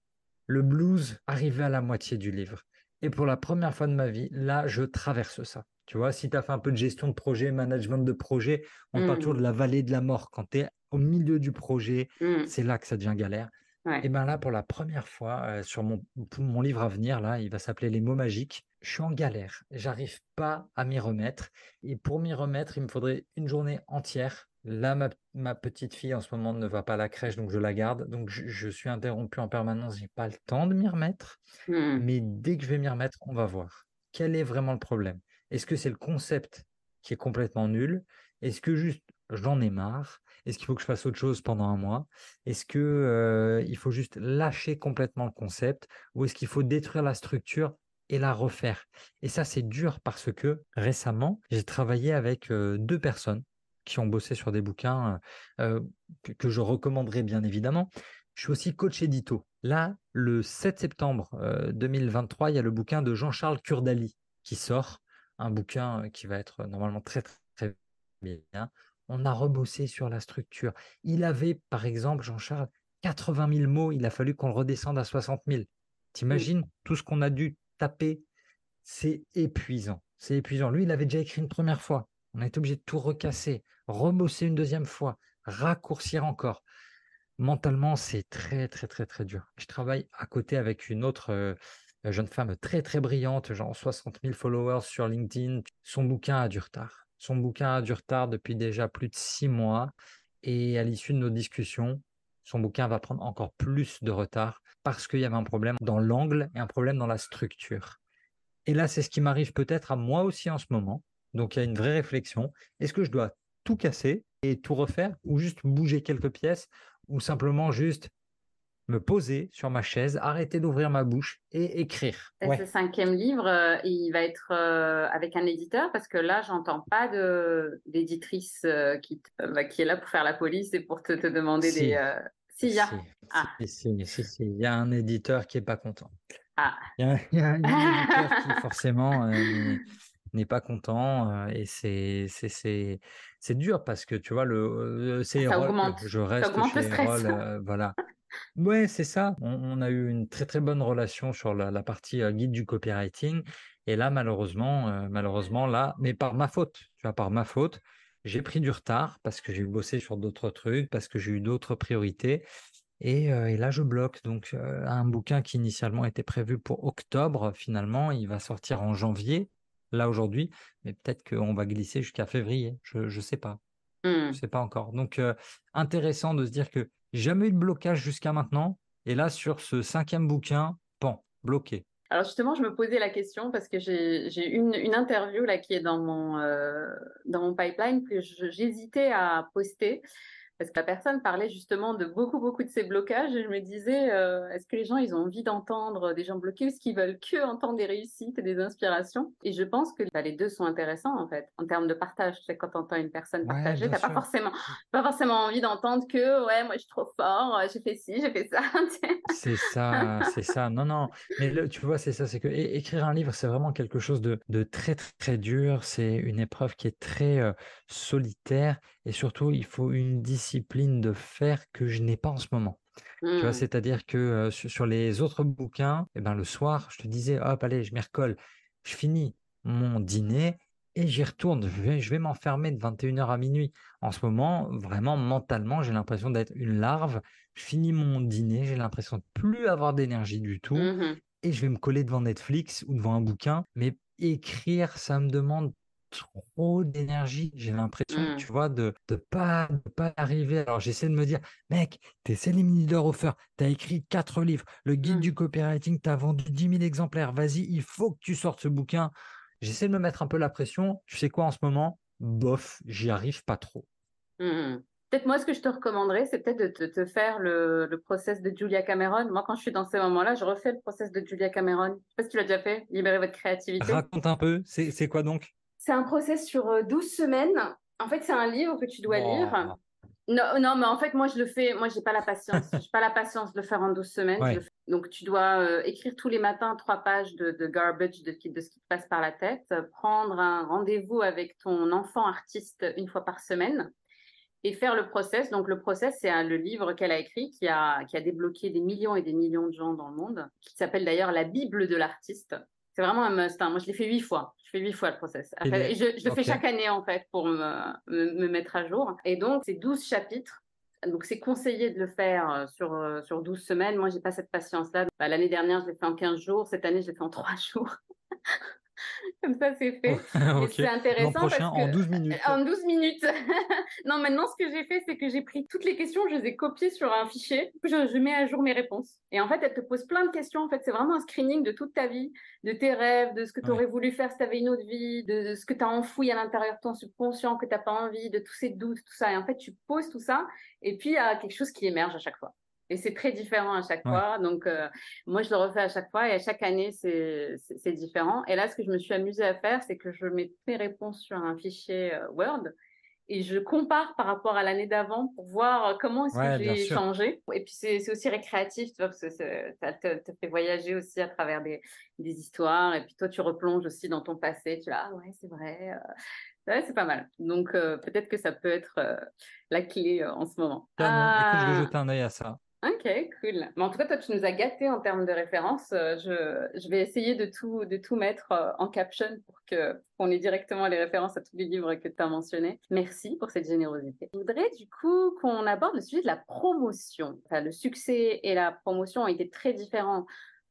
Le blues arrivé à la moitié du livre. Et pour la première fois de ma vie, là, je traverse ça. Tu vois, si tu as fait un peu de gestion de projet, management de projet, on parle toujours Hmm. de la vallée de la mort. Quand tu es au milieu du projet, Hmm. c'est là que ça devient galère. Ouais. Et bien là, pour la première fois, euh, sur mon, mon livre à venir, là, il va s'appeler Les mots magiques. Je suis en galère. J'arrive pas à m'y remettre. Et pour m'y remettre, il me faudrait une journée entière. Là, ma, ma petite fille en ce moment ne va pas à la crèche, donc je la garde. Donc je, je suis interrompu en permanence. J'ai pas le temps de m'y remettre. Hmm. Mais dès que je vais m'y remettre, on va voir. Quel est vraiment le problème? Est-ce que c'est le concept qui est complètement nul? Est-ce que juste j'en ai marre? Est-ce qu'il faut que je fasse autre chose pendant un mois? Est-ce que euh, il faut juste lâcher complètement le concept? Ou est-ce qu'il faut détruire la structure et la refaire? Et ça, c'est dur parce que récemment, j'ai travaillé avec euh, deux personnes qui ont bossé sur des bouquins euh, que, que je recommanderais bien évidemment. Je suis aussi coach édito. Là, le 7 septembre euh, 2023, il y a le bouquin de Jean-Charles Kurdali qui sort, un bouquin euh, qui va être normalement très très, très bien. On a rebossé sur la structure. Il avait, par exemple, Jean-Charles, 80 000 mots, il a fallu qu'on le redescende à 60 000. T'imagines tout ce qu'on a dû taper? C'est épuisant. C'est épuisant. Lui, il avait déjà écrit une première fois. On a été obligé de tout recasser, rebosser une deuxième fois, raccourcir encore mentalement, c'est très, très, très, très dur. Je travaille à côté avec une autre euh, jeune femme très, très brillante, genre 60 000 followers sur LinkedIn. Son bouquin a du retard. Son bouquin a du retard depuis déjà plus de six mois. Et à l'issue de nos discussions, son bouquin va prendre encore plus de retard parce qu'il y avait un problème dans l'angle et un problème dans la structure. Et là, c'est ce qui m'arrive peut-être à moi aussi en ce moment. Donc, il y a une vraie réflexion. Est-ce que je dois tout casser et tout refaire ou juste bouger quelques pièces ou simplement juste me poser sur ma chaise, arrêter d'ouvrir ma bouche et écrire? Ouais. ce cinquième livre, euh, il va être euh, avec un éditeur parce que là, j'entends pas de d'éditrice euh, qui, bah, qui est là pour faire la police et pour te, te demander Si. des. euh, S'il y a. Ah. Si, si, si, Il y a un éditeur qui n'est pas content. Ah. Il y a, un éditeur qui, forcément, n'est pas content. Euh, et c'est, c'est, c'est, dur parce que, tu vois, le, euh, c'est je reste chez le stress. voilà. Ouais, c'est ça. On, a eu une très très bonne relation sur la, la partie guide du copywriting. Et là, malheureusement, malheureusement, là, mais par ma faute, tu vois, par ma faute, j'ai pris du retard parce que j'ai bossé sur d'autres trucs, parce que j'ai eu d'autres priorités. Et, là, je bloque. Donc, un bouquin qui initialement était prévu pour octobre, finalement, il va sortir en janvier, là aujourd'hui, mais peut-être qu'on va glisser jusqu'à février. Je ne sais pas. Je ne mmh. sais pas encore. Donc, intéressant de se dire que jamais eu de blocage jusqu'à maintenant. Et là, sur ce cinquième bouquin, pan, bloqué. Alors justement, je me posais la question parce que j'ai une, une interview là qui est dans mon, dans mon pipeline que j'hésitais à poster parce que la personne parlait justement de beaucoup, beaucoup de ces blocages et je me disais, euh, est-ce que les gens, ils ont envie d'entendre des gens bloqués ou est-ce qu'ils veulent que entendre des réussites et des inspirations? Et je pense que bah, les deux sont intéressants en fait, en termes de partage. Tu sais, quand tu entends une personne partager, tu n'as pas forcément, pas forcément envie d'entendre que, ouais, moi je suis trop fort, j'ai fait ci, j'ai fait ça. c'est ça, c'est ça. Non, non, mais tu vois, c'est ça, c'est que écrire un livre, c'est vraiment quelque chose de, de, très, très, très dur. C'est une épreuve qui est très euh, solitaire et surtout, il faut une discipline de faire que je n'ai pas en ce moment. Tu vois, mmh. c'est-à-dire que sur, les autres bouquins, eh ben, le soir, je te disais, hop, allez, je m'y recolle. Je finis mon dîner et j'y retourne. Je vais, je vais m'enfermer de 21h à minuit. En ce moment, vraiment, mentalement, j'ai l'impression d'être une larve. Je finis mon dîner, j'ai l'impression de plus avoir d'énergie du tout. Mmh et je vais me coller devant Netflix ou devant un bouquin. Mais écrire, ça me demande trop d'énergie. J'ai l'impression, mmh. tu vois, de ne pas, de pas arriver. Alors, j'essaie de me dire, mec, t'es Céline Niederhofer, t'as écrit quatre livres, le guide mmh. du copywriting, t'as vendu 10 000 exemplaires, vas-y, il faut que tu sortes ce bouquin. J'essaie de me mettre un peu la pression. Tu sais quoi, en ce moment, bof, j'y arrive pas trop. Mmh peut-être moi, ce que je te recommanderais, c'est peut-être de te, faire le, le, process de Julia Cameron. Moi, quand je suis dans ces moments-là, je refais le process de Julia Cameron. Je sais pas si tu l'as déjà fait, libérer votre créativité. Raconte un peu, c'est quoi donc? C'est un process sur 12 euh, semaines. En fait, c'est un livre que tu dois lire. Non, non, mais en fait, moi, je le fais. Moi, j'ai pas la patience. j'ai pas la patience de le faire en 12 semaines. Donc, tu dois euh, écrire tous les matins trois pages de, garbage, de, de, ce qui te passe par la tête, prendre un rendez-vous avec ton enfant artiste une fois par semaine et faire le process. Donc, le process, c'est le livre qu'elle a écrit qui a, qui a débloqué des millions et des millions de gens dans le monde, qui s'appelle d'ailleurs La Bible de l'artiste. C'est vraiment un must. Hein. Moi, je l'ai fait huit fois. Je fais huit fois le process. je, le fais chaque année, en fait, pour me, me, mettre à jour. Et donc, c'est 12 chapitres. Donc, c'est conseillé de le faire euh, sur, euh, sur 12 semaines. Moi, j'ai pas cette patience-là. Bah, l'année dernière, je l'ai fait en 15 jours. Cette année, je l'ai fait en 3 jours. Comme ça, c'est fait. C'est intéressant. prochain, en 12 minutes. En 12 minutes. non, maintenant, ce que j'ai fait, c'est que j'ai pris toutes les questions, je les ai copiées sur un fichier. Je, je, mets à jour mes réponses. Et en fait, elle te pose plein de questions. En fait, c'est vraiment un screening de toute ta vie, de tes rêves, de ce que tu aurais voulu faire si tu avais une autre vie, de, ce que tu as enfoui à l'intérieur de ton subconscient, que tu n'as pas envie, de tous ces doutes, tout ça. Et en fait, tu poses tout ça. Et puis, il y a quelque chose qui émerge à chaque fois. Et c'est très différent à chaque fois. Donc, euh, moi, je le refais à chaque fois et à chaque année, c'est différent. Et là, ce que je me suis amusée à faire, c'est que je mets mes réponses sur un fichier euh, Word et je compare par rapport à l'année d'avant pour voir euh, comment est-ce que j'ai changé. Et puis, c'est aussi récréatif, tu vois, parce que ça te, te, fait voyager aussi à travers des, des, histoires. Et puis, toi, tu replonges aussi dans ton passé. Tu vois, ah ouais, c'est vrai. Ouais, c'est pas mal. Donc, peut-être que ça peut être la clé en ce moment. Écoute, je vais ah! jeter un œil à ça. Ok, cool. Mais en tout cas, toi, tu nous as gâtés en termes de références. Euh, je, vais essayer de tout, mettre euh, en caption pour qu'on ait directement les références à tous les livres que tu as mentionnés. Merci pour cette générosité. Je voudrais du coup qu'on aborde le sujet de la promotion. Enfin, le succès et la promotion ont été très différents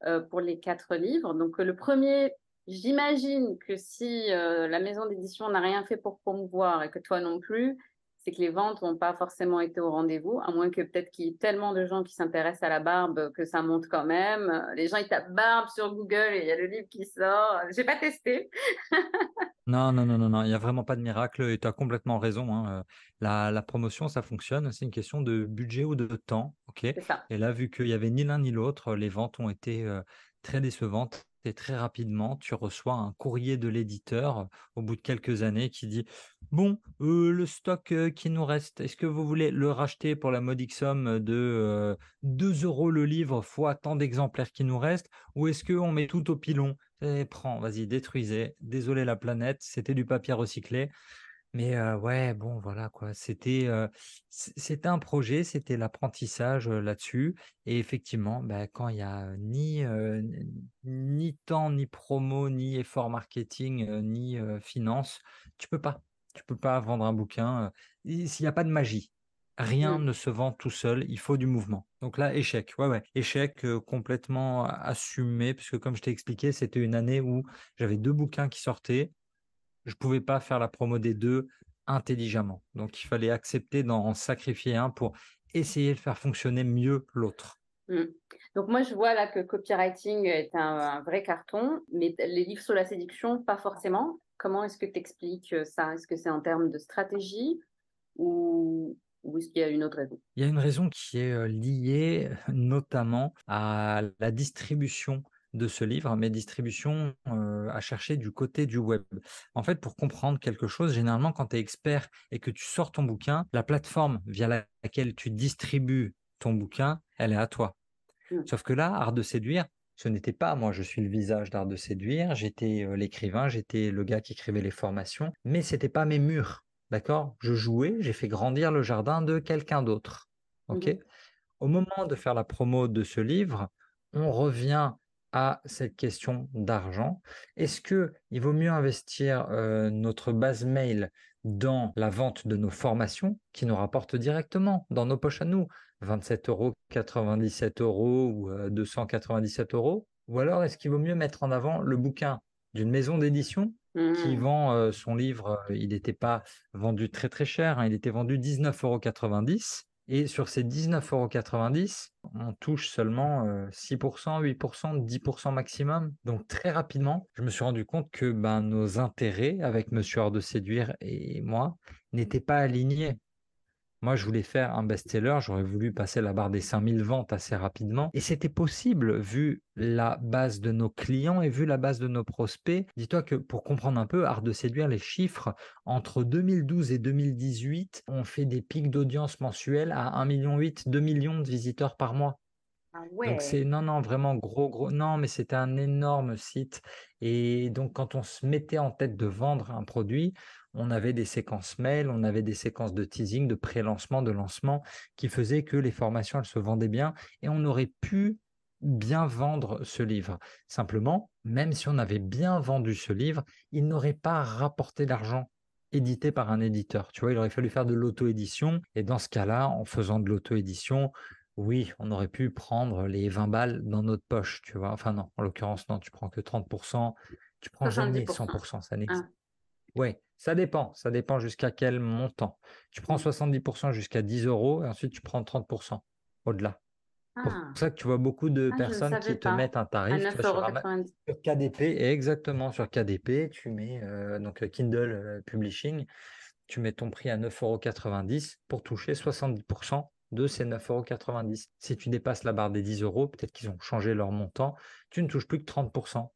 euh, pour les quatre livres. Donc, le premier, j'imagine que si la maison d'édition n'a rien fait pour promouvoir et que toi non plus, c'est que les ventes n'ont pas forcément été au rendez-vous, à moins que peut-être qu'il y ait tellement de gens qui s'intéressent à la barbe que ça monte quand même. Les gens, ils tapent barbe sur Google et il y a le livre qui sort. J'ai pas testé. non, non, non, non, non, il n'y a vraiment pas de miracle et tu as complètement raison. Hein. La, la, promotion, ça fonctionne. C'est une question de budget ou de temps. ok? Ça. Et là, vu qu'il n'y avait ni l'un ni l'autre, les ventes ont été euh, très décevantes. Et très rapidement, tu reçois un courrier de l'éditeur au bout de quelques années qui dit Bon, le stock qui nous reste, est-ce que vous voulez le racheter pour la modique somme de 2 euros le livre fois tant d'exemplaires qui nous restent Ou est-ce qu'on met tout au pilon? Et eh, Prends, vas-y, détruisez. Désolé la planète, c'était du papier recyclé. Mais ouais, bon, voilà quoi. C'était c'était un projet, c'était l'apprentissage là-dessus. Et effectivement, bah, quand il y a ni ni temps, ni promo, ni effort marketing, ni finance, tu peux pas. Tu peux pas vendre un bouquin s'il n'y a pas de magie. Rien mmh. ne se vend tout seul, il faut du mouvement. Donc là, échec. Ouais, ouais. Échec complètement assumé, puisque comme je t'ai expliqué, c'était une année où j'avais deux bouquins qui sortaient je pouvais pas faire la promo des deux intelligemment. Donc il fallait accepter d'en sacrifier un pour essayer de faire fonctionner mieux l'autre. Mmh. Donc moi je vois là que copywriting est un, vrai carton, mais les livres sur la séduction, pas forcément. Comment est-ce que tu expliques euh, ça? Est-ce que c'est en termes de stratégie ou, ou est-ce qu'il y a une autre raison? Il y a une raison qui est euh, liée notamment à la distribution de ce livre, mes distributions à chercher du côté du web. En fait, pour comprendre quelque chose, généralement, quand tu es expert et que tu sors ton bouquin, la plateforme via laquelle tu distribues ton bouquin, elle est à toi. Mmh. Sauf que là, Art de séduire, ce n'était pas moi, je suis le visage d'Art de séduire, j'étais l'écrivain, j'étais le gars qui écrivait les formations, mais c'était pas mes murs. D'accord? Je jouais, j'ai fait grandir le jardin de quelqu'un d'autre. OK? Mmh Au moment de faire la promo de ce livre, on revient à cette question d'argent. Est-ce que il vaut mieux investir notre base mail dans la vente de nos formations qui nous rapportent directement dans nos poches à nous? 27 euros, 97 euros ou 297 euros? Ou alors est-ce qu'il vaut mieux mettre en avant le bouquin d'une maison d'édition qui mmh. vend son livre, il n'était pas vendu très très cher, hein, il était vendu 19,90 euros et sur ces 19,90 euros, on touche seulement 6%, 8%, 10% maximum. Donc très rapidement, je me suis rendu compte que ben, nos intérêts avec Monsieur Hors de Séduire et moi n'étaient pas alignés. Moi, je voulais faire un best-seller, j'aurais voulu passer la barre des 5000 ventes assez rapidement. Et c'était possible vu la base de nos clients et vu la base de nos prospects. Dis-toi que pour comprendre un peu, art de séduire les chiffres, entre 2012 et 2018, on fait des pics d'audience mensuels à 1,8 million, 2 millions de visiteurs par mois. Ah donc c'est non non vraiment gros gros non mais c'était un énorme site et donc quand on se mettait en tête de vendre un produit, on avait des séquences mail, on avait des séquences de teasing, de pré-lancement, de lancement, qui faisaient que les formations, elles se vendaient bien et on aurait pu bien vendre ce livre. Simplement, même si on avait bien vendu ce livre, il n'aurait pas rapporté d'argent édité par un éditeur. Tu vois, il aurait fallu faire de l'auto-édition. Et dans ce cas-là, en faisant de l'auto-édition, oui, on aurait pu prendre les 20 balles dans notre poche, tu vois. Enfin non, en l'occurrence, non, tu prends que 30%, tu prends jamais 100%, ça n'existe. Ah. Oui, ça dépend. Ça dépend jusqu'à quel montant. Tu prends 70% mmh. jusqu'à 10 euros et ensuite tu prends 30% au-delà. C'est pour ah. ça que tu vois beaucoup de ah, personnes qui te mettent un tarif sur, KDP et exactement sur KDP, tu mets euh, donc euh, Kindle euh, Publishing, tu mets ton prix à 9,90 euros pour toucher 70% de ces 9,90 euros. Si tu dépasses la barre des 10 euros, peut-être qu'ils ont changé leur montant, tu ne touches plus que 30%.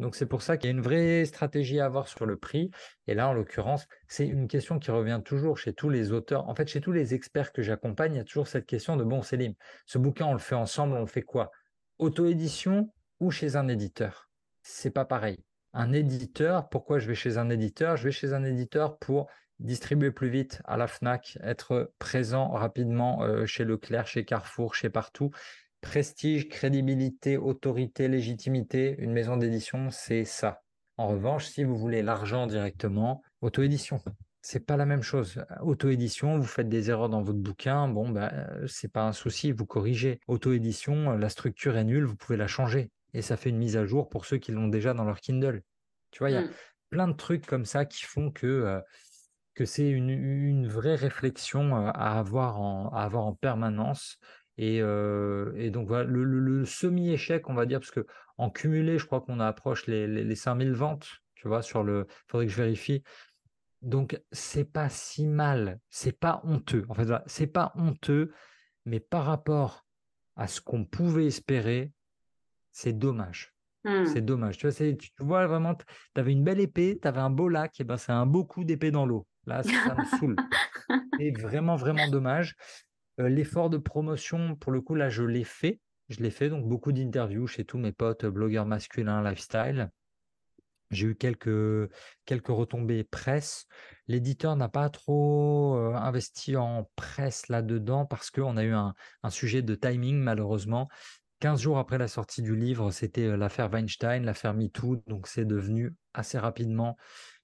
Donc c'est pour ça qu'il y a une vraie stratégie à avoir sur le prix. Et là, en l'occurrence, c'est une question qui revient toujours chez tous les auteurs. En fait, chez tous les experts que j'accompagne, il y a toujours cette question de bon, Céline, ce bouquin, on le fait ensemble, on le fait quoi? Auto-édition ou chez un éditeur? C'est pas pareil. Un éditeur, pourquoi je vais chez un éditeur? Je vais chez un éditeur pour distribuer plus vite à la FNAC, être présent rapidement euh, chez Leclerc, chez Carrefour, chez partout prestige, crédibilité, autorité, légitimité, une maison d'édition, c'est ça. En revanche, si vous voulez l'argent directement, auto-édition. C'est pas la même chose. Auto-édition, vous faites des erreurs dans votre bouquin, bon, ben, c'est pas un souci, vous corrigez. Auto-édition, la structure est nulle, vous pouvez la changer. Et ça fait une mise à jour pour ceux qui l'ont déjà dans leur Kindle. Tu vois, il y a mmh. plein de trucs comme ça qui font que, euh, que c'est une, vraie réflexion euh, à avoir à avoir en permanence et, donc voilà, le, semi-échec, on va dire, parce que en cumulé, je crois qu'on approche les, les, 5000 ventes, tu vois, sur le. Il faudrait que je vérifie. Donc, c'est pas si mal, c'est pas honteux. En fait, c'est pas honteux, mais par rapport à ce qu'on pouvait espérer, c'est dommage. Hmm. C'est dommage. Tu vois, tu vois vraiment, tu avais une belle épée, tu avais un beau lac, et ben c'est un beau coup d'épée dans l'eau. Là, ça me saoule. C'est vraiment, vraiment dommage. Euh, L'effort de promotion, pour le coup, là, je l'ai fait. Je l'ai fait, donc beaucoup d'interviews chez tous mes potes euh, blogueurs masculins lifestyle. J'ai eu quelques, retombées presse. L'éditeur n'a pas trop euh, investi en presse là-dedans parce qu'on a eu un, un sujet de timing, malheureusement. 15 jours après la sortie du livre, c'était l'affaire Weinstein, l'affaire MeToo, donc c'est devenu assez rapidement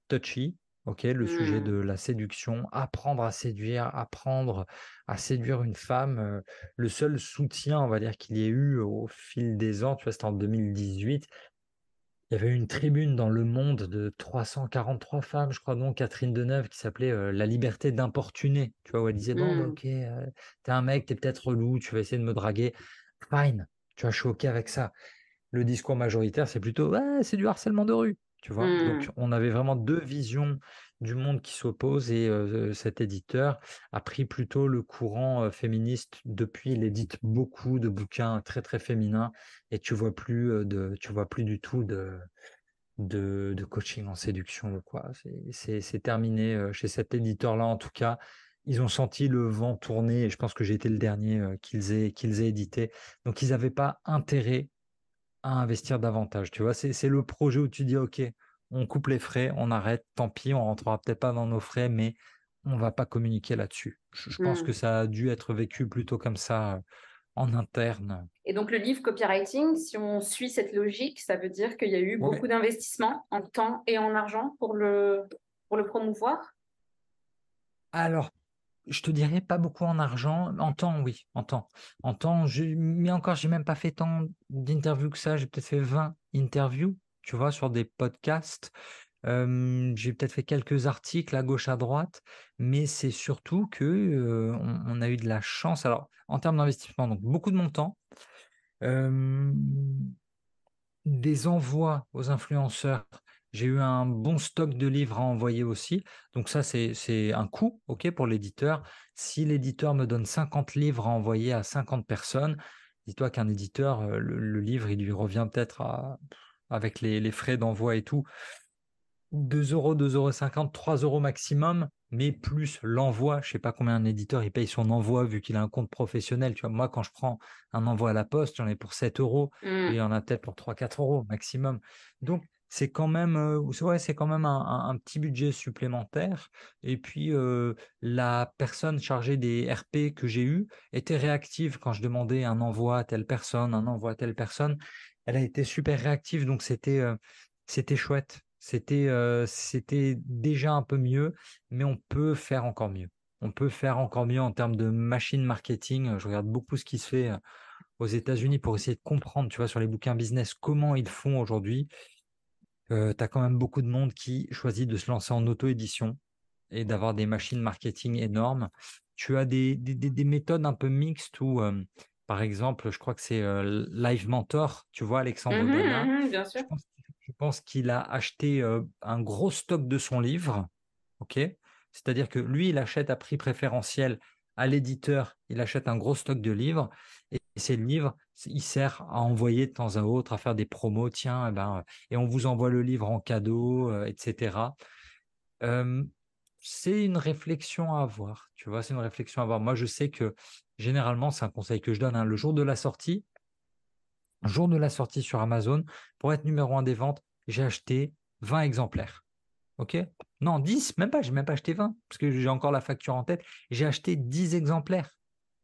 touchy. Ok, le sujet Hmm. de la séduction, apprendre à séduire, apprendre à séduire une femme. euh, le seul soutien, on va dire, qu'il y ait eu au fil des ans, tu vois, c'était en 2018. Il y avait une tribune dans Le Monde de 343 femmes, je crois, dont Catherine Deneuve, qui s'appelait euh, La liberté d'importuner. Tu vois, où elle disait Bon, Hmm. ok, euh, t'es un mec, t'es peut-être relou, tu vas essayer de me draguer. Fine, tu vois, je suis ok avec ça. Le discours majoritaire, c'est plutôt c'est du harcèlement de rue. Tu vois, donc on avait vraiment deux visions du monde qui s'opposent et euh, cet éditeur a pris plutôt le courant euh, féministe. Depuis, il édite beaucoup de bouquins très très féminins et tu vois plus euh, de, tu vois plus du tout de, de, de coaching en séduction ou quoi. C'est- terminé chez cet éditeur-là en tout cas. Ils ont senti le vent tourner et je pense que j'ai été le dernier qu'ils aient, qu'ils aient édité. Donc ils n'avaient pas intérêt à investir davantage. Tu vois, c'est c'est le projet où tu dis ok, on coupe les frais, on arrête, tant pis, on rentrera peut-être pas dans nos frais, mais on va pas communiquer là-dessus. Je, je pense Hmm. que ça a dû être vécu plutôt comme ça euh, en interne. Et donc, le livre copywriting, si on suit cette logique, ça veut dire qu'il y a eu Ouais. beaucoup d'investissements en temps et en argent pour le, pour le promouvoir? Alors, je te dirais pas beaucoup en argent, en temps, oui, en temps. En temps, je, mais encore, j'ai même pas fait tant d'interviews que ça. J'ai peut-être fait 20 interviews, tu vois, sur des podcasts. J'ai peut-être fait quelques articles à gauche, à droite, mais c'est surtout que a eu de la chance. Alors, en termes d'investissement, donc beaucoup de montants, euh, des envois aux influenceurs. J'ai eu un bon stock de livres à envoyer aussi. Donc ça, c'est un coût ok, pour l'éditeur. Si l'éditeur me donne 50 livres à envoyer à 50 personnes, dis-toi qu'un éditeur, euh, le, le livre, il lui revient peut-être avec les, les frais d'envoi et tout, 2 euros, 2,50 euros, 3 euros maximum, mais plus l'envoi. Je sais pas combien un éditeur il paye son envoi vu qu'il a un compte professionnel. Tu vois, moi, quand je prends un envoi à la poste, j'en ai pour 7 euros. Hmm. Et il y en a peut-être pour 3-4 euros maximum. Donc, c'est quand même, ouais, c'est quand même un, petit budget supplémentaire. Et puis, la personne chargée des RP que j'ai eu était réactive quand je demandais un envoi à telle personne, un envoi à telle personne. Elle a été super réactive, donc c'était c'était chouette. C'était c'était déjà un peu mieux, mais on peut faire encore mieux. On peut faire encore mieux en termes de machine marketing. Je regarde beaucoup ce qui se fait aux États-Unis pour essayer de comprendre, tu vois, sur les bouquins business, comment ils font aujourd'hui. Euh, tu as quand même beaucoup de monde qui choisit de se lancer en auto-édition et d'avoir des machines marketing énormes. Tu as des, des, des- des méthodes un peu mixtes où, euh, par exemple, je crois que c'est euh, Live Mentor, tu vois, Alexandre mhm, bien Je sûr. pense, je pense qu'il a acheté euh, un gros stock de son livre. OK? C'est-à-dire que lui, il achète à prix préférentiel à l'éditeur, il achète un gros stock de livres et ces livres, il sert à envoyer de temps à autre, à faire des promos. Tiens, eh ben, et on vous envoie le livre en cadeau, euh, etc. C'est une réflexion à avoir. Tu vois, c'est une réflexion à avoir. Moi, je sais que généralement, c'est un conseil que je donne. hein, le jour de la sortie, jour de la sortie sur Amazon, pour être numéro un des ventes, j'ai acheté 20 exemplaires. OK? Non, 10, même pas, j'ai même pas acheté 20, parce que j'ai encore la facture en tête. J'ai acheté 10 exemplaires.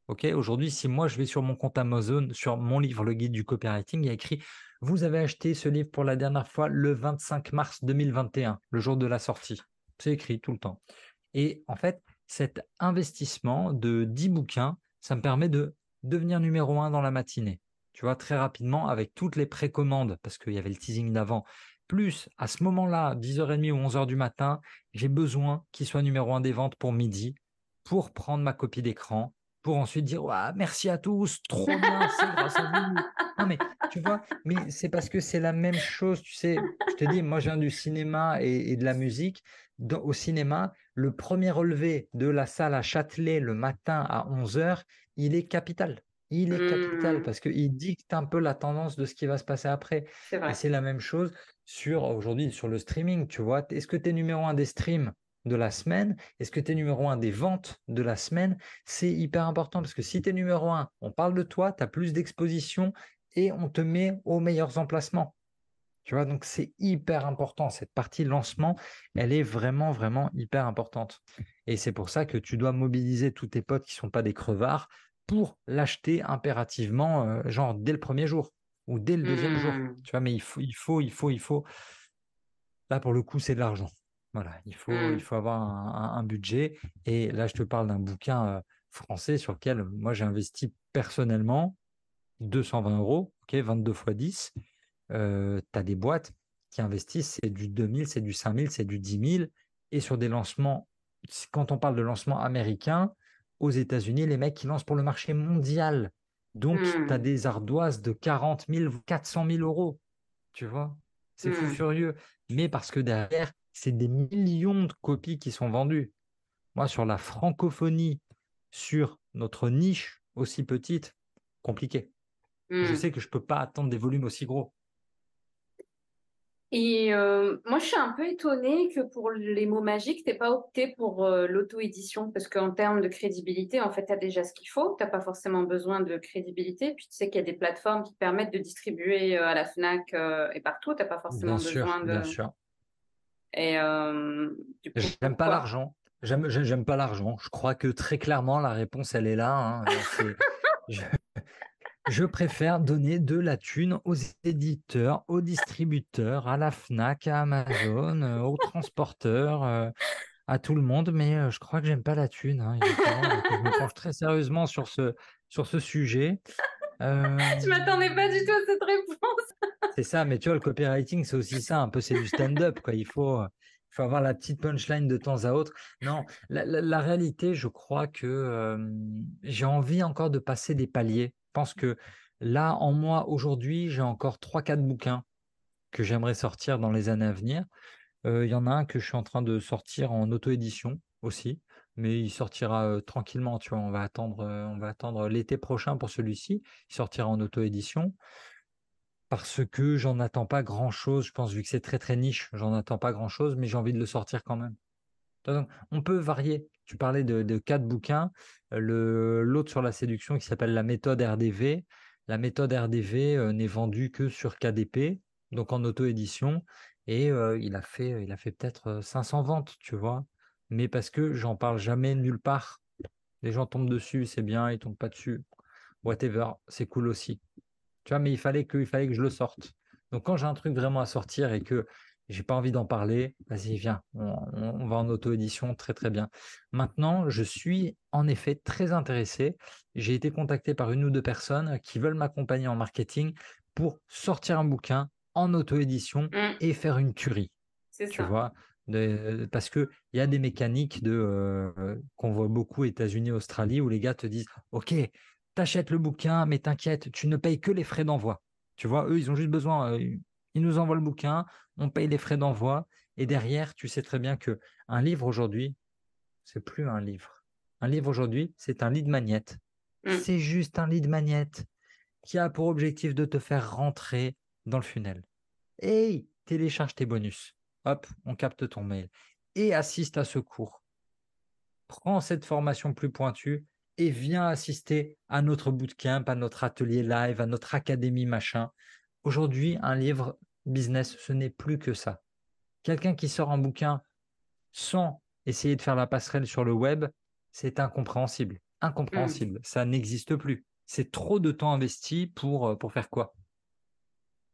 Aujourd'hui, si moi je vais sur mon compte Amazon, sur mon livre, le guide du copywriting, il y a écrit Vous avez acheté ce livre pour la dernière fois le 25 mars 2021, le jour de la sortie. C'est écrit tout le temps. Et en fait, cet investissement de 10 bouquins, ça me permet de devenir numéro un dans la matinée. Tu vois, très rapidement, avec toutes les précommandes, parce qu'il y avait le teasing d'avant, plus à ce moment-là, 10h30 ou 11h du matin, j'ai besoin qu'il soit numéro un des ventes pour midi, pour prendre ma copie d'écran, pour ensuite dire merci à tous, trop bien, c'est grâce à vous. Non, mais tu vois, mais c'est parce que c'est la même chose, tu sais. Je te dis, moi, je viens du cinéma et, et de la musique. Dans- au cinéma, le premier relevé de la salle à Châtelet le matin à 11h, il est capital. Il est capital Mmh. parce qu'il dicte un peu la tendance de ce qui va se passer après. C'est Et c'est la même chose sur aujourd'hui sur le streaming, tu vois. Est-ce que tu es numéro un des streams? De la semaine? Est-ce que tu es numéro un des ventes de la semaine? C'est hyper important parce que si tu es numéro un, on parle de toi, tu as plus d'exposition et on te met aux meilleurs emplacements. Tu vois, donc c'est hyper important. Cette partie lancement, elle est vraiment, vraiment hyper importante. Et c'est pour ça que tu dois mobiliser tous tes potes qui ne sont pas des crevards pour l'acheter impérativement, euh, genre dès le premier jour ou dès le deuxième jour. Mmh. Tu vois, mais il faut, il faut, il faut, il faut. Là, pour le coup, c'est de l'argent. Voilà, il faut, Mmh. il faut avoir un, budget. Et là, je te parle d'un bouquin euh, français sur lequel moi j'ai investi personnellement 220 euros, ok, 22 fois 10 tu as des boîtes qui investissent, c'est du 2000, c'est du 5000, c'est du 10 000. Et sur des lancements, quand on parle de lancement américain, aux États-Unis, les mecs qui lancent pour le marché mondial. Donc, tu as Mmh. des ardoises de 40 000, 400 000 euros. Tu vois? C'est fou Mmh. furieux. Mais parce que derrière, c'est des millions de copies qui sont vendues. Moi, sur la francophonie, sur notre niche aussi petite, compliqué. Je Mmh. sais que je ne peux pas attendre des volumes aussi gros. Et euh, moi, je suis un peu étonnée que pour les mots magiques, tu n'aies pas opté pour euh, l'auto-édition, parce qu'en termes de crédibilité, en fait, tu as déjà ce qu'il faut, tu n'as pas forcément besoin de crédibilité, puis tu sais qu'il y a des plateformes qui permettent de distribuer euh, à la FNAC et partout, tu n'as pas forcément Bien sûr, besoin de... bien sûr. Et euh, coup, J'aime pas l'argent. J'aime, j'ai- j'aime pas l'argent. Je crois que très clairement, la réponse, elle est là. hein. C'est- je, je préfère donner de la thune aux éditeurs, aux distributeurs, à la FNAC, à Amazon, euh, aux transporteurs, euh, à tout le monde. Mais je crois que j'aime pas la thune. hein. Je me penche très sérieusement sur ce, sur ce sujet. Euh, Je m'attendais pas du tout à cette réponse. c'est ça, mais tu vois, le copywriting, c'est aussi ça, un peu, c'est du stand-up, quoi. Il faut, euh, il faut avoir la petite punchline de temps à autre. Non, la, la- la réalité, je crois que euh, j'ai envie encore de passer des paliers. Je pense que là, en moi, aujourd'hui, j'ai encore 3-4 bouquins que j'aimerais sortir dans les années à venir. Euh, Il y en a un que je suis en train de sortir en auto-édition aussi, mais il sortira tranquillement, tu vois. On va attendre, attendre l'été prochain pour celui-ci. Il sortira en auto-édition parce que j'en attends pas grand-chose. Je pense, vu que c'est très très niche, j'en attends pas grand-chose, mais j'ai envie de le sortir quand même. On peut varier. Tu parlais de, quatre bouquins. L'autre sur la séduction qui s'appelle la méthode RDV. La méthode RDV n'est vendue que sur KDP, donc en auto-édition. Et il a fait, il a fait peut-être euh, 500 ventes, tu vois. Mais parce que j'en parle jamais nulle part. Les gens tombent dessus, c'est bien, ils tombent pas dessus. Whatever, c'est cool aussi. Tu vois, mais il fallait que, il fallait que je le sorte. Donc quand j'ai un truc vraiment à sortir et que j'ai pas envie d'en parler, vas-y, viens, on, on va en auto-édition, très très bien. Maintenant, je suis en effet très intéressé. J'ai été contacté par une ou deux personnes qui veulent m'accompagner en marketing pour sortir un bouquin en auto-édition Mm, et faire une tuerie c'est tu ça. vois, de- parce que il y a des mécaniques de euh, qu'on voit beaucoup États-Unis, Australie, où les gars te disent, ok, t'achètes le bouquin, mais t'inquiète, tu ne payes que les frais d'envoi. Tu vois, eux, ils ont juste besoin, euh, ils nous envoient le bouquin, on paye les frais d'envoi, et derrière, tu sais très bien que un livre aujourd'hui, c'est plus un livre. Un livre aujourd'hui, c'est un lit de magnète. Mm. C'est juste un lit de magnète qui a pour objectif de te faire rentrer dans le funnel. Hey, télécharge tes bonus. Hop, on capte ton mail. Et assiste à ce cours. Prends cette formation plus pointue et viens assister à notre bootcamp, à notre atelier live, à notre académie machin. Aujourd'hui, un livre business, ce n'est plus que ça. Quelqu'un qui sort un bouquin sans essayer de faire la passerelle sur le web, c'est incompréhensible. Incompréhensible. Ça n'existe plus. C'est trop de temps investi pour, euh, pour faire quoi?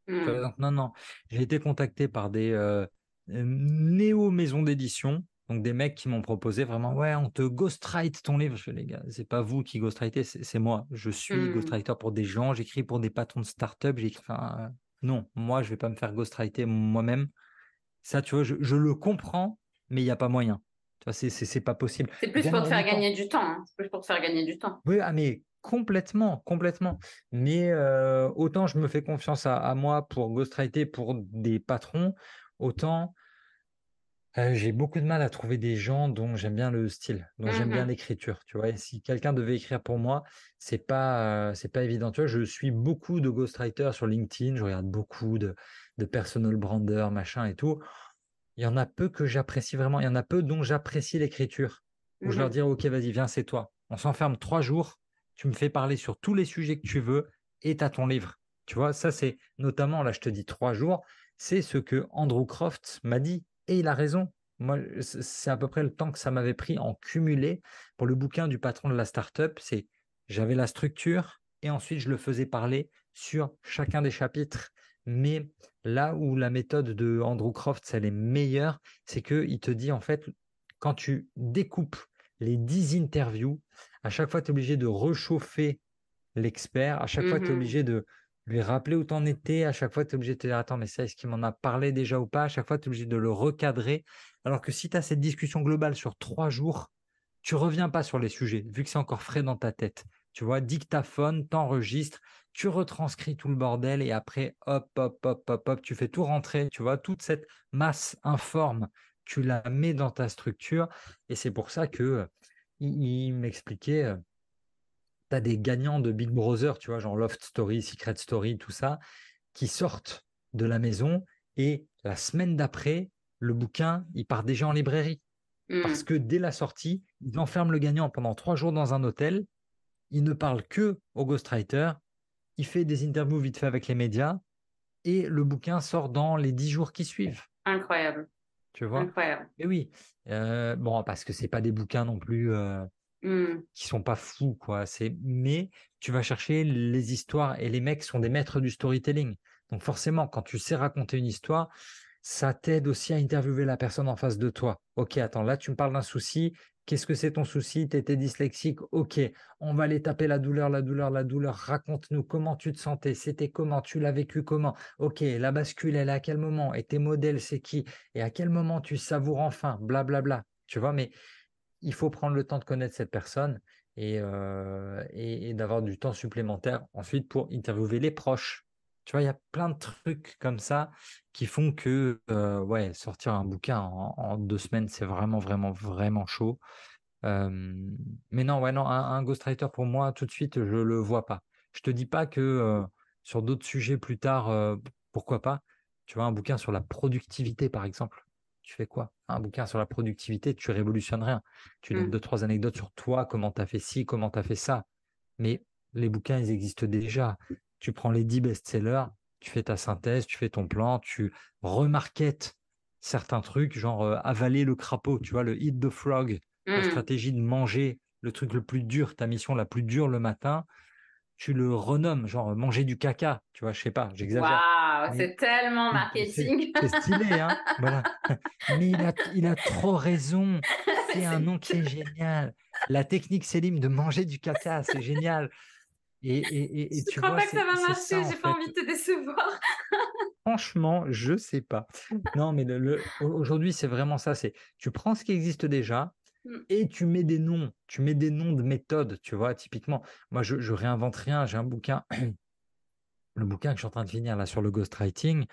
Mm. donc, non, non. J'ai été contacté par des euh, euh, néo-maisons d'édition, donc des mecs qui m'ont proposé vraiment, ouais, on te ghostwrite ton livre. Je les gars, c'est pas vous qui ghostwritez, c'est moi. Je suis Mm. ghostwriter pour des gens, j'écris pour des patrons de start-up, j'écris. Enfin, euh, non, moi, je vais pas me faire ghostwriter moi-même. Ça, tu vois, je, je le comprends, mais il n'y a pas moyen. Tu vois, c'est- pas possible. C'est plus pour te faire gagner du temps. hein. C'est plus pour te faire gagner du temps. Oui, ah, mais complètement, complètement. Mais euh, autant je me fais confiance à, à moi pour ghostwriter pour des patrons, autant J'ai beaucoup de mal à trouver des gens dont j'aime bien le style, dont j'aime bien l'écriture, tu vois? Et si quelqu'un devait écrire pour moi, c'est pas, c'est pas évident. Tu vois, je suis beaucoup de ghostwriters sur LinkedIn, je regarde beaucoup de, de personal branders, machin et tout. Il y en a peu que j'apprécie vraiment. Il y en a peu dont j'apprécie l'écriture. Où je leur Mhm. dirais, OK, vas-y, viens, c'est toi. On s'enferme trois jours, tu me fais parler sur tous les sujets que tu veux et tu as ton livre. Tu vois, ça, c'est notamment, là, je te dis trois jours, c'est ce que Andrew Croft m'a dit. Et il a raison. Moi, c'est à peu près le temps que ça m'avait pris en cumulé pour le bouquin du patron de la startup. C'est j'avais la structure et ensuite je le faisais parler sur chacun des chapitres. Mais là où la méthode de Andrew Croft, elle est meilleure, c'est qu'il te dit en fait, quand tu découpes les 10 interviews, à chaque fois, tu es obligé de réchauffer l'expert, à chaque fois, tu es Mhm. obligé de lui rappeler où tu en étais, à chaque fois, tu es obligé de te dire, attends, mais ça, est-ce qu'il m'en a parlé déjà ou pas? À chaque fois, tu es obligé de le recadrer. Alors que si tu as cette discussion globale sur trois jours, tu reviens pas sur les sujets, vu que c'est encore frais dans ta tête. Tu vois, dictaphone, t'enregistres, tu retranscris tout le bordel et après, hop, hop, hop, hop, hop, tu fais tout rentrer, tu vois, toute cette masse informe, tu la mets dans ta structure et c'est pour ça que euh, il, il m'expliquait, euh, tu as des gagnants de Big Brother, tu vois, genre Loft Story, Secret Story, tout ça, qui sortent de la maison et la semaine d'après, le bouquin, il part déjà en librairie. Parce Mhm. que dès la sortie, ils enferment le gagnant pendant trois jours dans un hôtel. Il ne parle que au ghostwriter. Il fait des interviews vite fait avec les médias. Et le bouquin sort dans les dix jours qui suivent. Incroyable. Tu vois? Incroyable. Mais oui. Euh, bon, parce que c'est pas des bouquins non plus euh, Mhm. qui sont pas fous, quoi. C'est mais tu vas chercher les histoires et les mecs sont des maîtres du storytelling. Donc forcément, quand tu sais raconter une histoire, ça t'aide aussi à interviewer la personne en face de toi. Ok, attends, là tu me parles d'un souci. Qu'est-ce que c'est ton souci? Tu étais dyslexique. Ok, on va aller taper la douleur, la douleur, la douleur. Raconte-nous comment tu te sentais. C'était comment? Tu l'as vécu comment? Ok, la bascule, elle est à quel moment? Et tes modèles, c'est qui? Et à quel moment tu savoures enfin? Blablabla. Bla, bla. Tu vois, mais il faut prendre le temps de connaître cette personne et, euh, et, d'avoir du temps supplémentaire ensuite pour interviewer les proches. Tu vois, il y a plein de trucs comme ça qui font que euh, ouais, sortir un bouquin en, deux semaines, c'est vraiment, vraiment, vraiment chaud. Mais non, ouais, non, un, un ghostwriter pour moi, tout de suite, je le vois pas. Je te dis pas que euh, sur d'autres sujets plus tard, pourquoi pas. Tu vois, un bouquin sur la productivité, par exemple. Tu fais quoi? Un bouquin sur la productivité, tu révolutionnes rien. Tu donnes Mhm. deux, trois anecdotes sur toi, comment tu as fait ci, comment tu as fait ça. Mais les bouquins, ils existent déjà. Tu prends les 10 best-sellers, tu fais ta synthèse, tu fais ton plan, tu remarquettes certains trucs, genre euh, avaler le crapaud, tu vois, le eat the frog, la Mhm. stratégie de manger le truc le plus dur, ta mission la plus dure le matin, tu le renommes, genre manger du caca, tu vois, je sais pas, j'exagère. Waouh, c'est tellement marketing. c'est stylé, hein, voilà. Mais il a, il a trop raison. C'est un nom qui est génial. La technique Célim de manger du caca, c'est génial. Et, et, et, et Je tu crois vois, pas que ça va marcher, j'ai pas fait. envie de te décevoir. Franchement, je sais pas. Non, mais le, le- aujourd'hui, c'est vraiment ça. C'est tu prends ce qui existe déjà Mm. et tu mets des noms. Tu mets des noms de méthodes, tu vois. Typiquement, moi, je, je réinvente rien. J'ai un bouquin, le bouquin que je suis en train de finir là sur le ghostwriting.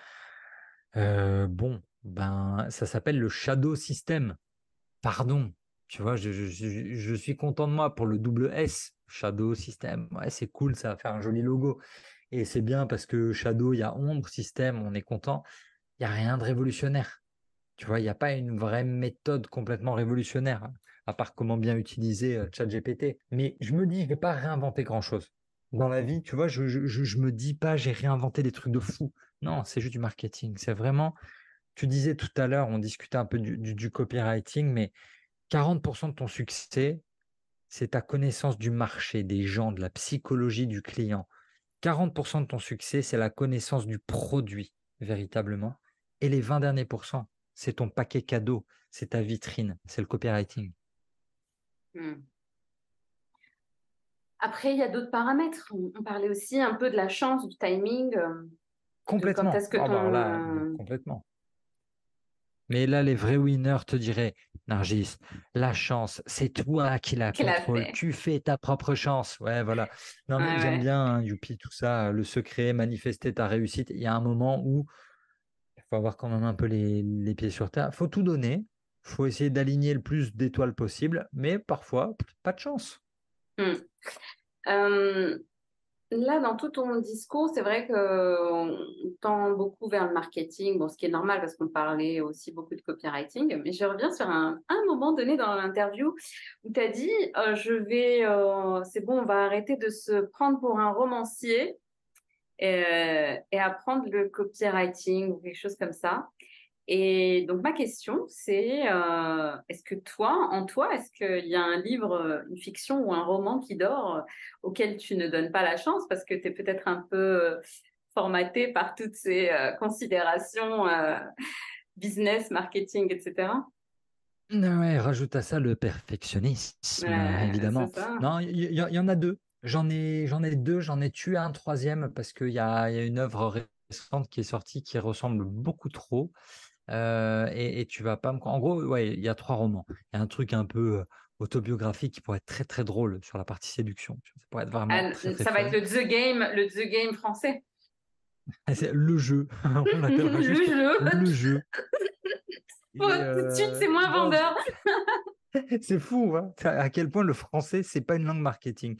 Euh, bon, ben, ça s'appelle le Shadow System. Pardon, tu vois, je, je- suis content de moi pour le double S, Shadow System. Ouais, c'est cool, ça va faire un joli logo. Et c'est bien parce que Shadow, il y a ombre, système, on est content. Il n'y a rien de révolutionnaire. Tu vois, il n'y a pas une vraie méthode complètement révolutionnaire, hein, à part comment bien utiliser euh, ChatGPT. Mais je me dis, je ne vais pas réinventer grand-chose. Dans la vie, tu vois, je me dis pas, j'ai réinventé des trucs de fou. Non, c'est juste du marketing. C'est vraiment, tu disais tout à l'heure, on discutait un peu du, copywriting, mais 40% de ton succès, c'est ta connaissance du marché, des gens, de la psychologie du client. 40% de ton succès, c'est la connaissance du produit, véritablement. Et les 20 derniers pourcents, c'est ton paquet cadeau, c'est ta vitrine, c'est le copywriting. Mm. Après, il y a d'autres paramètres. On, on parlait aussi un peu de la chance, du timing. euh, Complètement. Quand est-ce que Ah bah là, euh, complètement. Mais là, les vrais winners te diraient, Nargis, la chance, c'est toi qui la contrôle. Tu fais ta propre chance. Ouais, voilà. Non, mais j'aime ouais. bien, hein, Youpi, tout ça, le secret, manifester ta réussite. Il y a un moment où faut avoir quand même un peu les, les pieds sur terre. faut tout donner. faut essayer d'aligner le plus d'étoiles possible, mais parfois, pas de chance. Hmm. Euh, Là, dans tout ton discours, c'est vrai qu'on tend beaucoup vers le marketing, bon, ce qui est normal parce qu'on parlait aussi beaucoup de copywriting, mais je reviens sur un, moment donné dans l'interview où tu as dit euh, je vais, euh, c'est bon, on va arrêter de se prendre pour un romancier et apprendre le copywriting ou quelque chose comme ça. Et donc, ma question, c'est euh, est-ce que toi, en toi, est-ce qu'il y a un livre, une fiction ou un roman qui dort euh, auquel tu ne donnes pas la chance parce que tu es peut-être un peu euh, formaté par toutes ces euh, considérations euh, business, marketing, etc. Ouais, rajoute à ça le perfectionnisme, Ouais, évidemment. Non, il y, y- y en a deux. J'en ai, j'en ai deux, j'en ai tué un troisième parce qu'il y a une œuvre récente qui est sortie qui ressemble beaucoup trop. Euh, et, et tu vas pas me... En gros, ouais, il y a trois romans. Il y a un truc un peu euh, autobiographique qui pourrait être très très drôle sur la partie séduction. Ça pourrait être vraiment Ah, très très ça va être le The Game, le The Game français. Le jeu. On Le juste jeu. le jeu. Tout de suite, euh, c'est moins vendeur. C'est fou, hein, à quel point le français, c'est pas une langue marketing.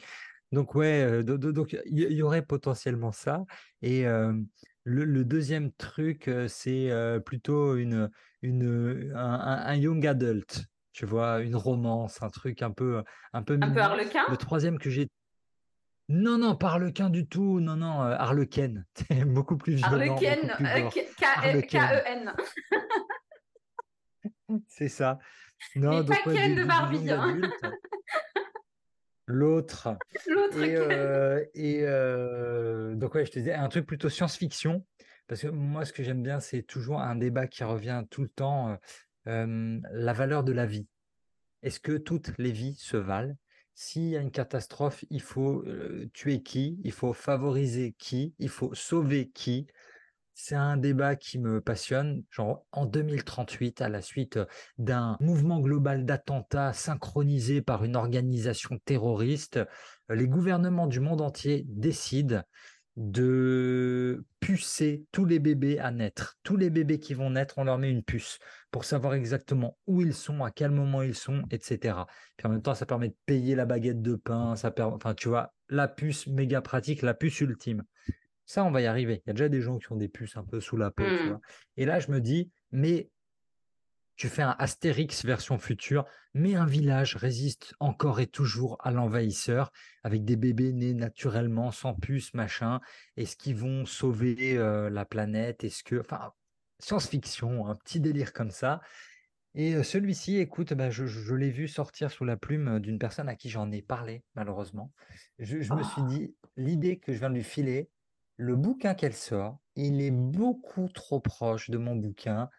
Donc ouais, euh, do- do- donc il y, y aurait potentiellement ça. Et euh, le, le deuxième truc, c'est plutôt une, une, un, un- un young adult, tu vois, une romance, un truc un peu, un peu Un peu harlequin? Le troisième que j'ai... Non, non, pas Harlequin du tout, non, non, Harlequin, C'est beaucoup plus violent, Harlequin, euh, K-E-N. c'est ça. Non, Mais pas Ken de Barbie. hein. L'autre, L'autre Et, euh, et euh, donc, ouais, je te disais, un truc plutôt science-fiction, parce que moi, ce que j'aime bien, c'est toujours un débat qui revient tout le temps, euh, la valeur de la vie. Est-ce que toutes les vies se valent? S'il y a une catastrophe, il faut tuer qui? Il faut favoriser qui? Il faut sauver qui? C'est un débat qui me passionne. En 2038, à la suite d'un mouvement global d'attentats synchronisé par une organisation terroriste, les gouvernements du monde entier décident de pucer tous les bébés à naître. Tous les bébés qui vont naître, on leur met une puce pour savoir exactement où ils sont, à quel moment ils sont, etc. Puis en même temps, ça permet de payer la baguette de pain, ça permet, enfin, tu vois, la puce méga pratique, la puce ultime. Ça, on va y arriver. Il y a déjà des gens qui ont des puces un peu sous la peau, tu vois. Et là, je me dis, mais tu fais un Astérix version future, mais un village résiste encore et toujours à l'envahisseur, avec des bébés nés naturellement, sans puce, machin. Est-ce qu'ils vont sauver euh, la planète? Est-ce que. Enfin, science-fiction, un petit délire comme ça. Et euh, celui-ci, écoute, ben, je, je- je l'ai vu sortir sous la plume d'une personne à qui j'en ai parlé, malheureusement. Je, je me suis Oh. dit, l'idée que je viens de lui filer, le bouquin qu'elle sort, il est beaucoup trop proche de mon bouquin.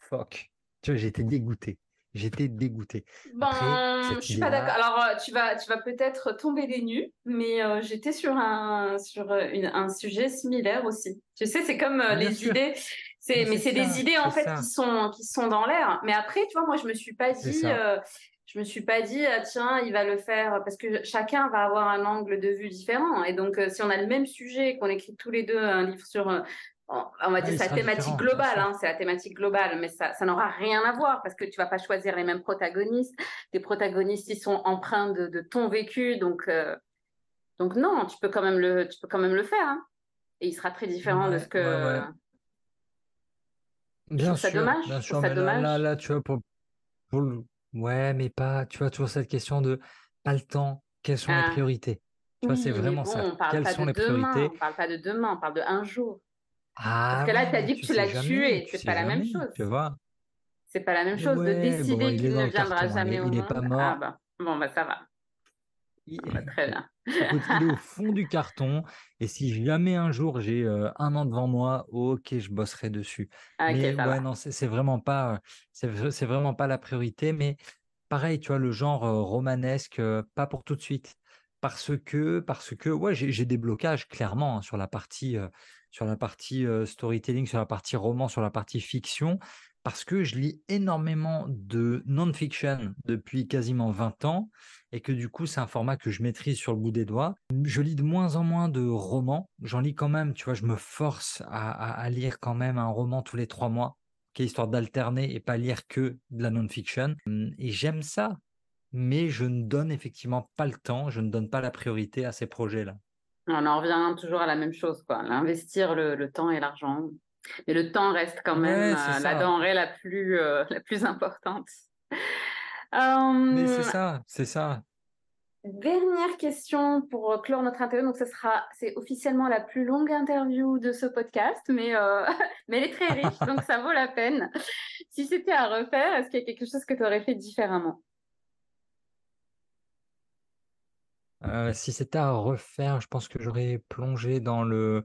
Fuck. Tu vois, j'étais dégoûté. J'étais dégoûté. Après, Ben, cette je suis pas d'accord. Alors, euh, tu vas, tu vas peut-être tomber des nues, mais euh, j'étais sur un, sur euh, une- un sujet similaire aussi. Tu sais, c'est comme euh, bien les sûr, idées, c'est, mais mais c'est des idées en fait ça, qui sont, qui sont dans l'air. Mais après, tu vois, moi, je me suis pas dit, euh, je me suis pas dit, ah, tiens, il va le faire, parce que chacun va avoir un angle de vue différent. Et donc, euh, si on a le même sujet, qu'on écrit tous les deux un livre sur, euh, on va Ah, dire sera thématique globale, sûr. hein, c'est la thématique globale, mais ça, ça n'aura rien à voir parce que tu vas pas choisir les mêmes protagonistes. Les protagonistes, ils sont empreints de, de ton vécu, donc, euh, donc non, tu peux quand même le, tu peux quand même le faire, hein. Et il sera très différent de ce Ouais, ouais, ouais. que. Je Bien trouve ça sûr, dommage. bien sûr, ça mais là, là, dommage. là, tu vois, pour, pour le- Ouais, mais pas, tu vois, toujours cette question de pas le temps, quelles sont les Ah, priorités? Tu vois, c'est vraiment bon, ça. on parle Quelles pas sont de les demain, priorités? on parle pas de demain, on parle de un jour. Parce Ah que là, ouais, tu as dit que tu l'as tué c'est pas la même chose. tu vois? C'est pas la même chose de Ouais, décider il qu'il ne viendra carton, il jamais est, au il est pas Ah mort. bah, bon, bah ça va. Il- très bien. Écoute, il est au fond du carton, et si jamais un jour j'ai euh, un an devant moi, ok, je bosserai dessus. Ah, Ok, Mais ouais, va. non, c'est vraiment pas, c'est vra- c'est vraiment pas la priorité. Mais pareil, tu vois, le genre euh, romanesque, euh, pas pour tout de suite, parce que, parce que, ouais, j'ai des blocages clairement hein, sur la partie, sur la partie storytelling, sur la partie roman, sur la partie fiction. Parce que je lis énormément de non-fiction depuis quasiment 20 ans et que du coup, c'est un format que je maîtrise sur le bout des doigts. Je lis de moins en moins de romans. J'en lis quand même, tu vois, je me force à, lire quand même un roman tous les trois mois, qui est histoire d'alterner et pas lire que de la non-fiction. Et j'aime ça, mais je ne donne effectivement pas le temps, je ne donne pas la priorité à ces projets-là. On en revient toujours à la même chose, quoi. Investir le temps et l'argent. Mais le temps reste quand même euh, la denrée la plus, euh, la plus importante. Mais c'est ça, c'est ça. Dernière question pour clore notre interview. Donc, ce sera, c'est officiellement la plus longue interview de ce podcast, mais, euh, mais elle est très riche, donc ça vaut la peine. Si c'était à refaire, est-ce qu'il y a quelque chose que tu aurais fait différemment? Si c'était à refaire, je pense que j'aurais plongé dans le,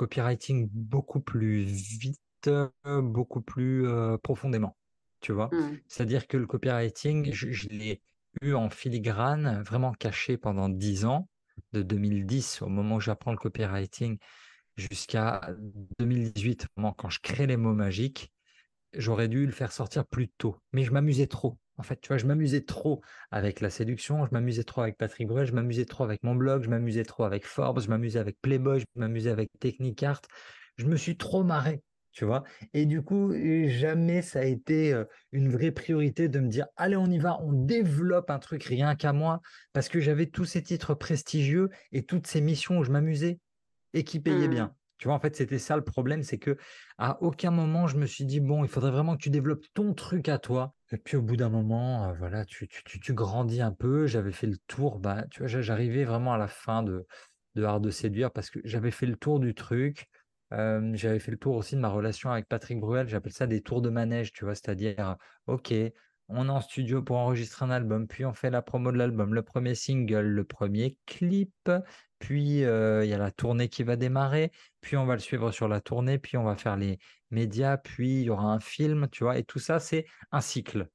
copywriting beaucoup plus vite, beaucoup plus profondément. Tu vois? Mmh. C'est-à-dire que le copywriting, je, l'ai eu en filigrane, vraiment caché pendant 10 ans, de 2010, au moment où j'apprends le copywriting, jusqu'à 2018, au moment quand je crée les mots magiques. J'aurais dû le faire sortir plus tôt, mais je m'amusais trop. En fait, tu vois, je m'amusais trop avec la séduction, je m'amusais trop avec Patrick Bruel, je m'amusais trop avec mon blog, je m'amusais trop avec Forbes, je m'amusais avec Playboy, je m'amusais avec Technicart. Je me suis trop marré, tu vois? Et du coup, jamais ça a été une vraie priorité de me dire, allez, on y va, on développe un truc rien qu'à moi, parce que j'avais tous ces titres prestigieux et toutes ces missions où je m'amusais et qui payaient mmh. bien. Tu vois, en fait, c'était ça le problème, c'est que à aucun moment je me suis dit bon, il faudrait vraiment que tu développes ton truc à toi. Et puis au bout d'un moment, euh, voilà, tu, tu, grandis un peu. J'avais fait le tour, bah, tu vois, j'arrivais vraiment à la fin de, de Art de séduire parce que j'avais fait le tour du truc. Euh, j'avais fait le tour aussi de ma relation avec Patrick Bruel. J'appelle ça des tours de manège, tu vois, c'est-à-dire, ok, on est en studio pour enregistrer un album, puis on fait la promo de l'album, le premier single, le premier clip, puis euh, il y a la tournée qui va démarrer, puis on va le suivre sur la tournée, puis on va faire les médias, puis il y aura un film, tu vois, et tout ça, c'est un cycle.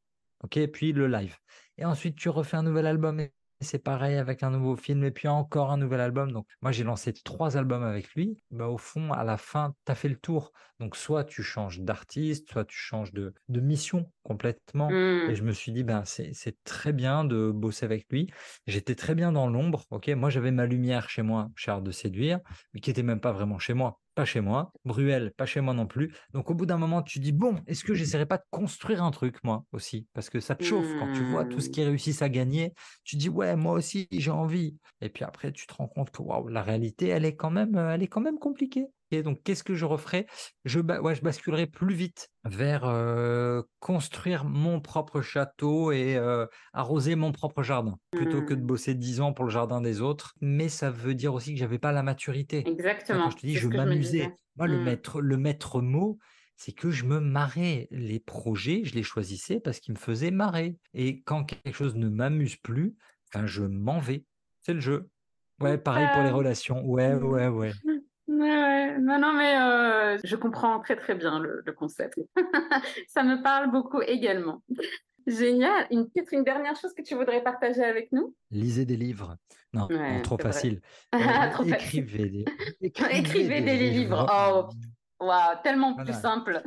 OK, puis le live. Et ensuite, tu refais un nouvel album c'est pareil avec un nouveau film et puis encore un nouvel album. Donc, moi, j'ai lancé trois albums avec lui. Bah, au fond, à la fin, tu as fait le tour. Donc, soit tu changes d'artiste, soit tu changes de, mission complètement. Et mmh. je me suis dit, ben, c'est très bien de bosser avec lui. J'étais très bien dans l'ombre. Ok, moi, j'avais ma lumière chez moi, cher de séduire, mais qui n'était même pas vraiment chez moi pas chez moi. Bruel, pas chez moi non plus. Donc au bout d'un moment, tu dis, bon, est-ce que j'essaierai pas de construire un truc, moi aussi? Parce que ça te chauffe quand tu vois tout ce qui mmh. réussissent à gagner. Tu dis, ouais, moi aussi, j'ai envie. Et puis après, tu te rends compte que la réalité, elle est quand même, elle est quand même compliquée. Donc, qu'est-ce que je referai? Je, je basculerai plus vite vers construire mon propre château et arroser mon propre jardin, plutôt que de mmh. bosser dix ans pour le jardin des autres. Mais ça veut dire aussi que j'avais pas la maturité. Exactement. Quand je te dis, je m'amusais. Moi, le, mmh. maître, le maître mot, c'est que je me marrais. Les projets, je les choisissais parce qu'ils me faisaient marrer. Et quand quelque chose ne m'amuse plus, ben, je m'en vais. C'est le jeu. Ouais, pareil pour les relations. Ouais, ouais, ouais. Ouais, non, non, mais euh, je comprends très très bien le, concept. Ça me parle beaucoup également. Génial. Une, une dernière chose que tu voudrais partager avec nous? Lisez des livres. Non, trop, facile. écrivez, Des, écrivez, des, livres. Oh, waouh, tellement plus simple.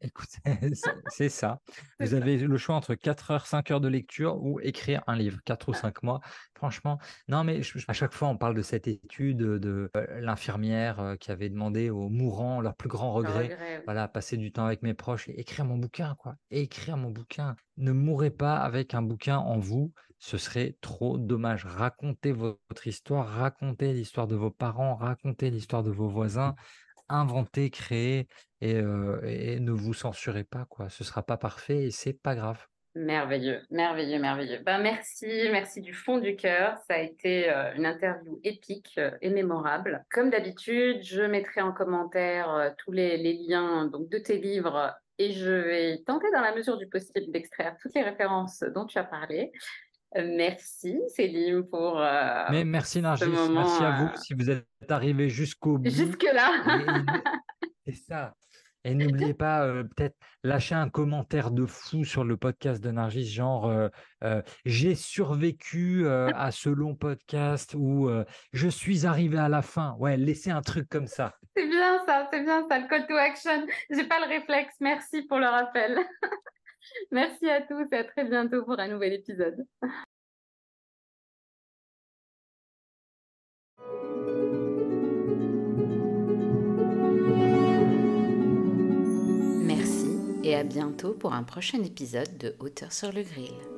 Écoutez, c'est ça. Vous avez le choix entre 4 heures, 5 heures de lecture ou écrire un livre, 4 ou 5 mois. Franchement, non, mais à chaque fois, on parle de cette étude de euh, l'infirmière euh, qui avait demandé aux mourants leur plus grand regret, voilà, passer du temps avec mes proches et écrire mon bouquin, quoi. écrire mon bouquin. Ne mourrez pas avec un bouquin en vous, ce serait trop dommage. Racontez votre histoire, racontez l'histoire de vos parents, racontez l'histoire de vos voisins inventer, créer et, et, ne vous censurez pas, quoi. Ce sera pas parfait et c'est pas grave. Merveilleux, merveilleux, merveilleux. Ben, merci, merci du fond du cœur. Ça a été une interview épique et mémorable. Comme d'habitude, je mettrai en commentaire tous les, les, liens donc, de tes livres et je vais tenter dans la mesure du possible d'extraire toutes les références dont tu as parlé. Merci Céline pour. Euh, Mais merci Nargis, merci à vous si vous êtes arrivé jusqu'au bout. Jusque là. C'est ça. Et n'oubliez pas, euh, peut-être lâcher un commentaire de fou sur le podcast de Nargis, genre euh, euh, j'ai survécu à ce long podcast ou je suis arrivé à la fin. Ouais, laissez un truc comme ça. C'est bien ça, c'est bien ça, le call to action. J'ai pas le réflexe. Merci pour le rappel. Merci à tous et à très bientôt pour un nouvel épisode. Et à bientôt pour un prochain épisode de Hauteur sur le grill.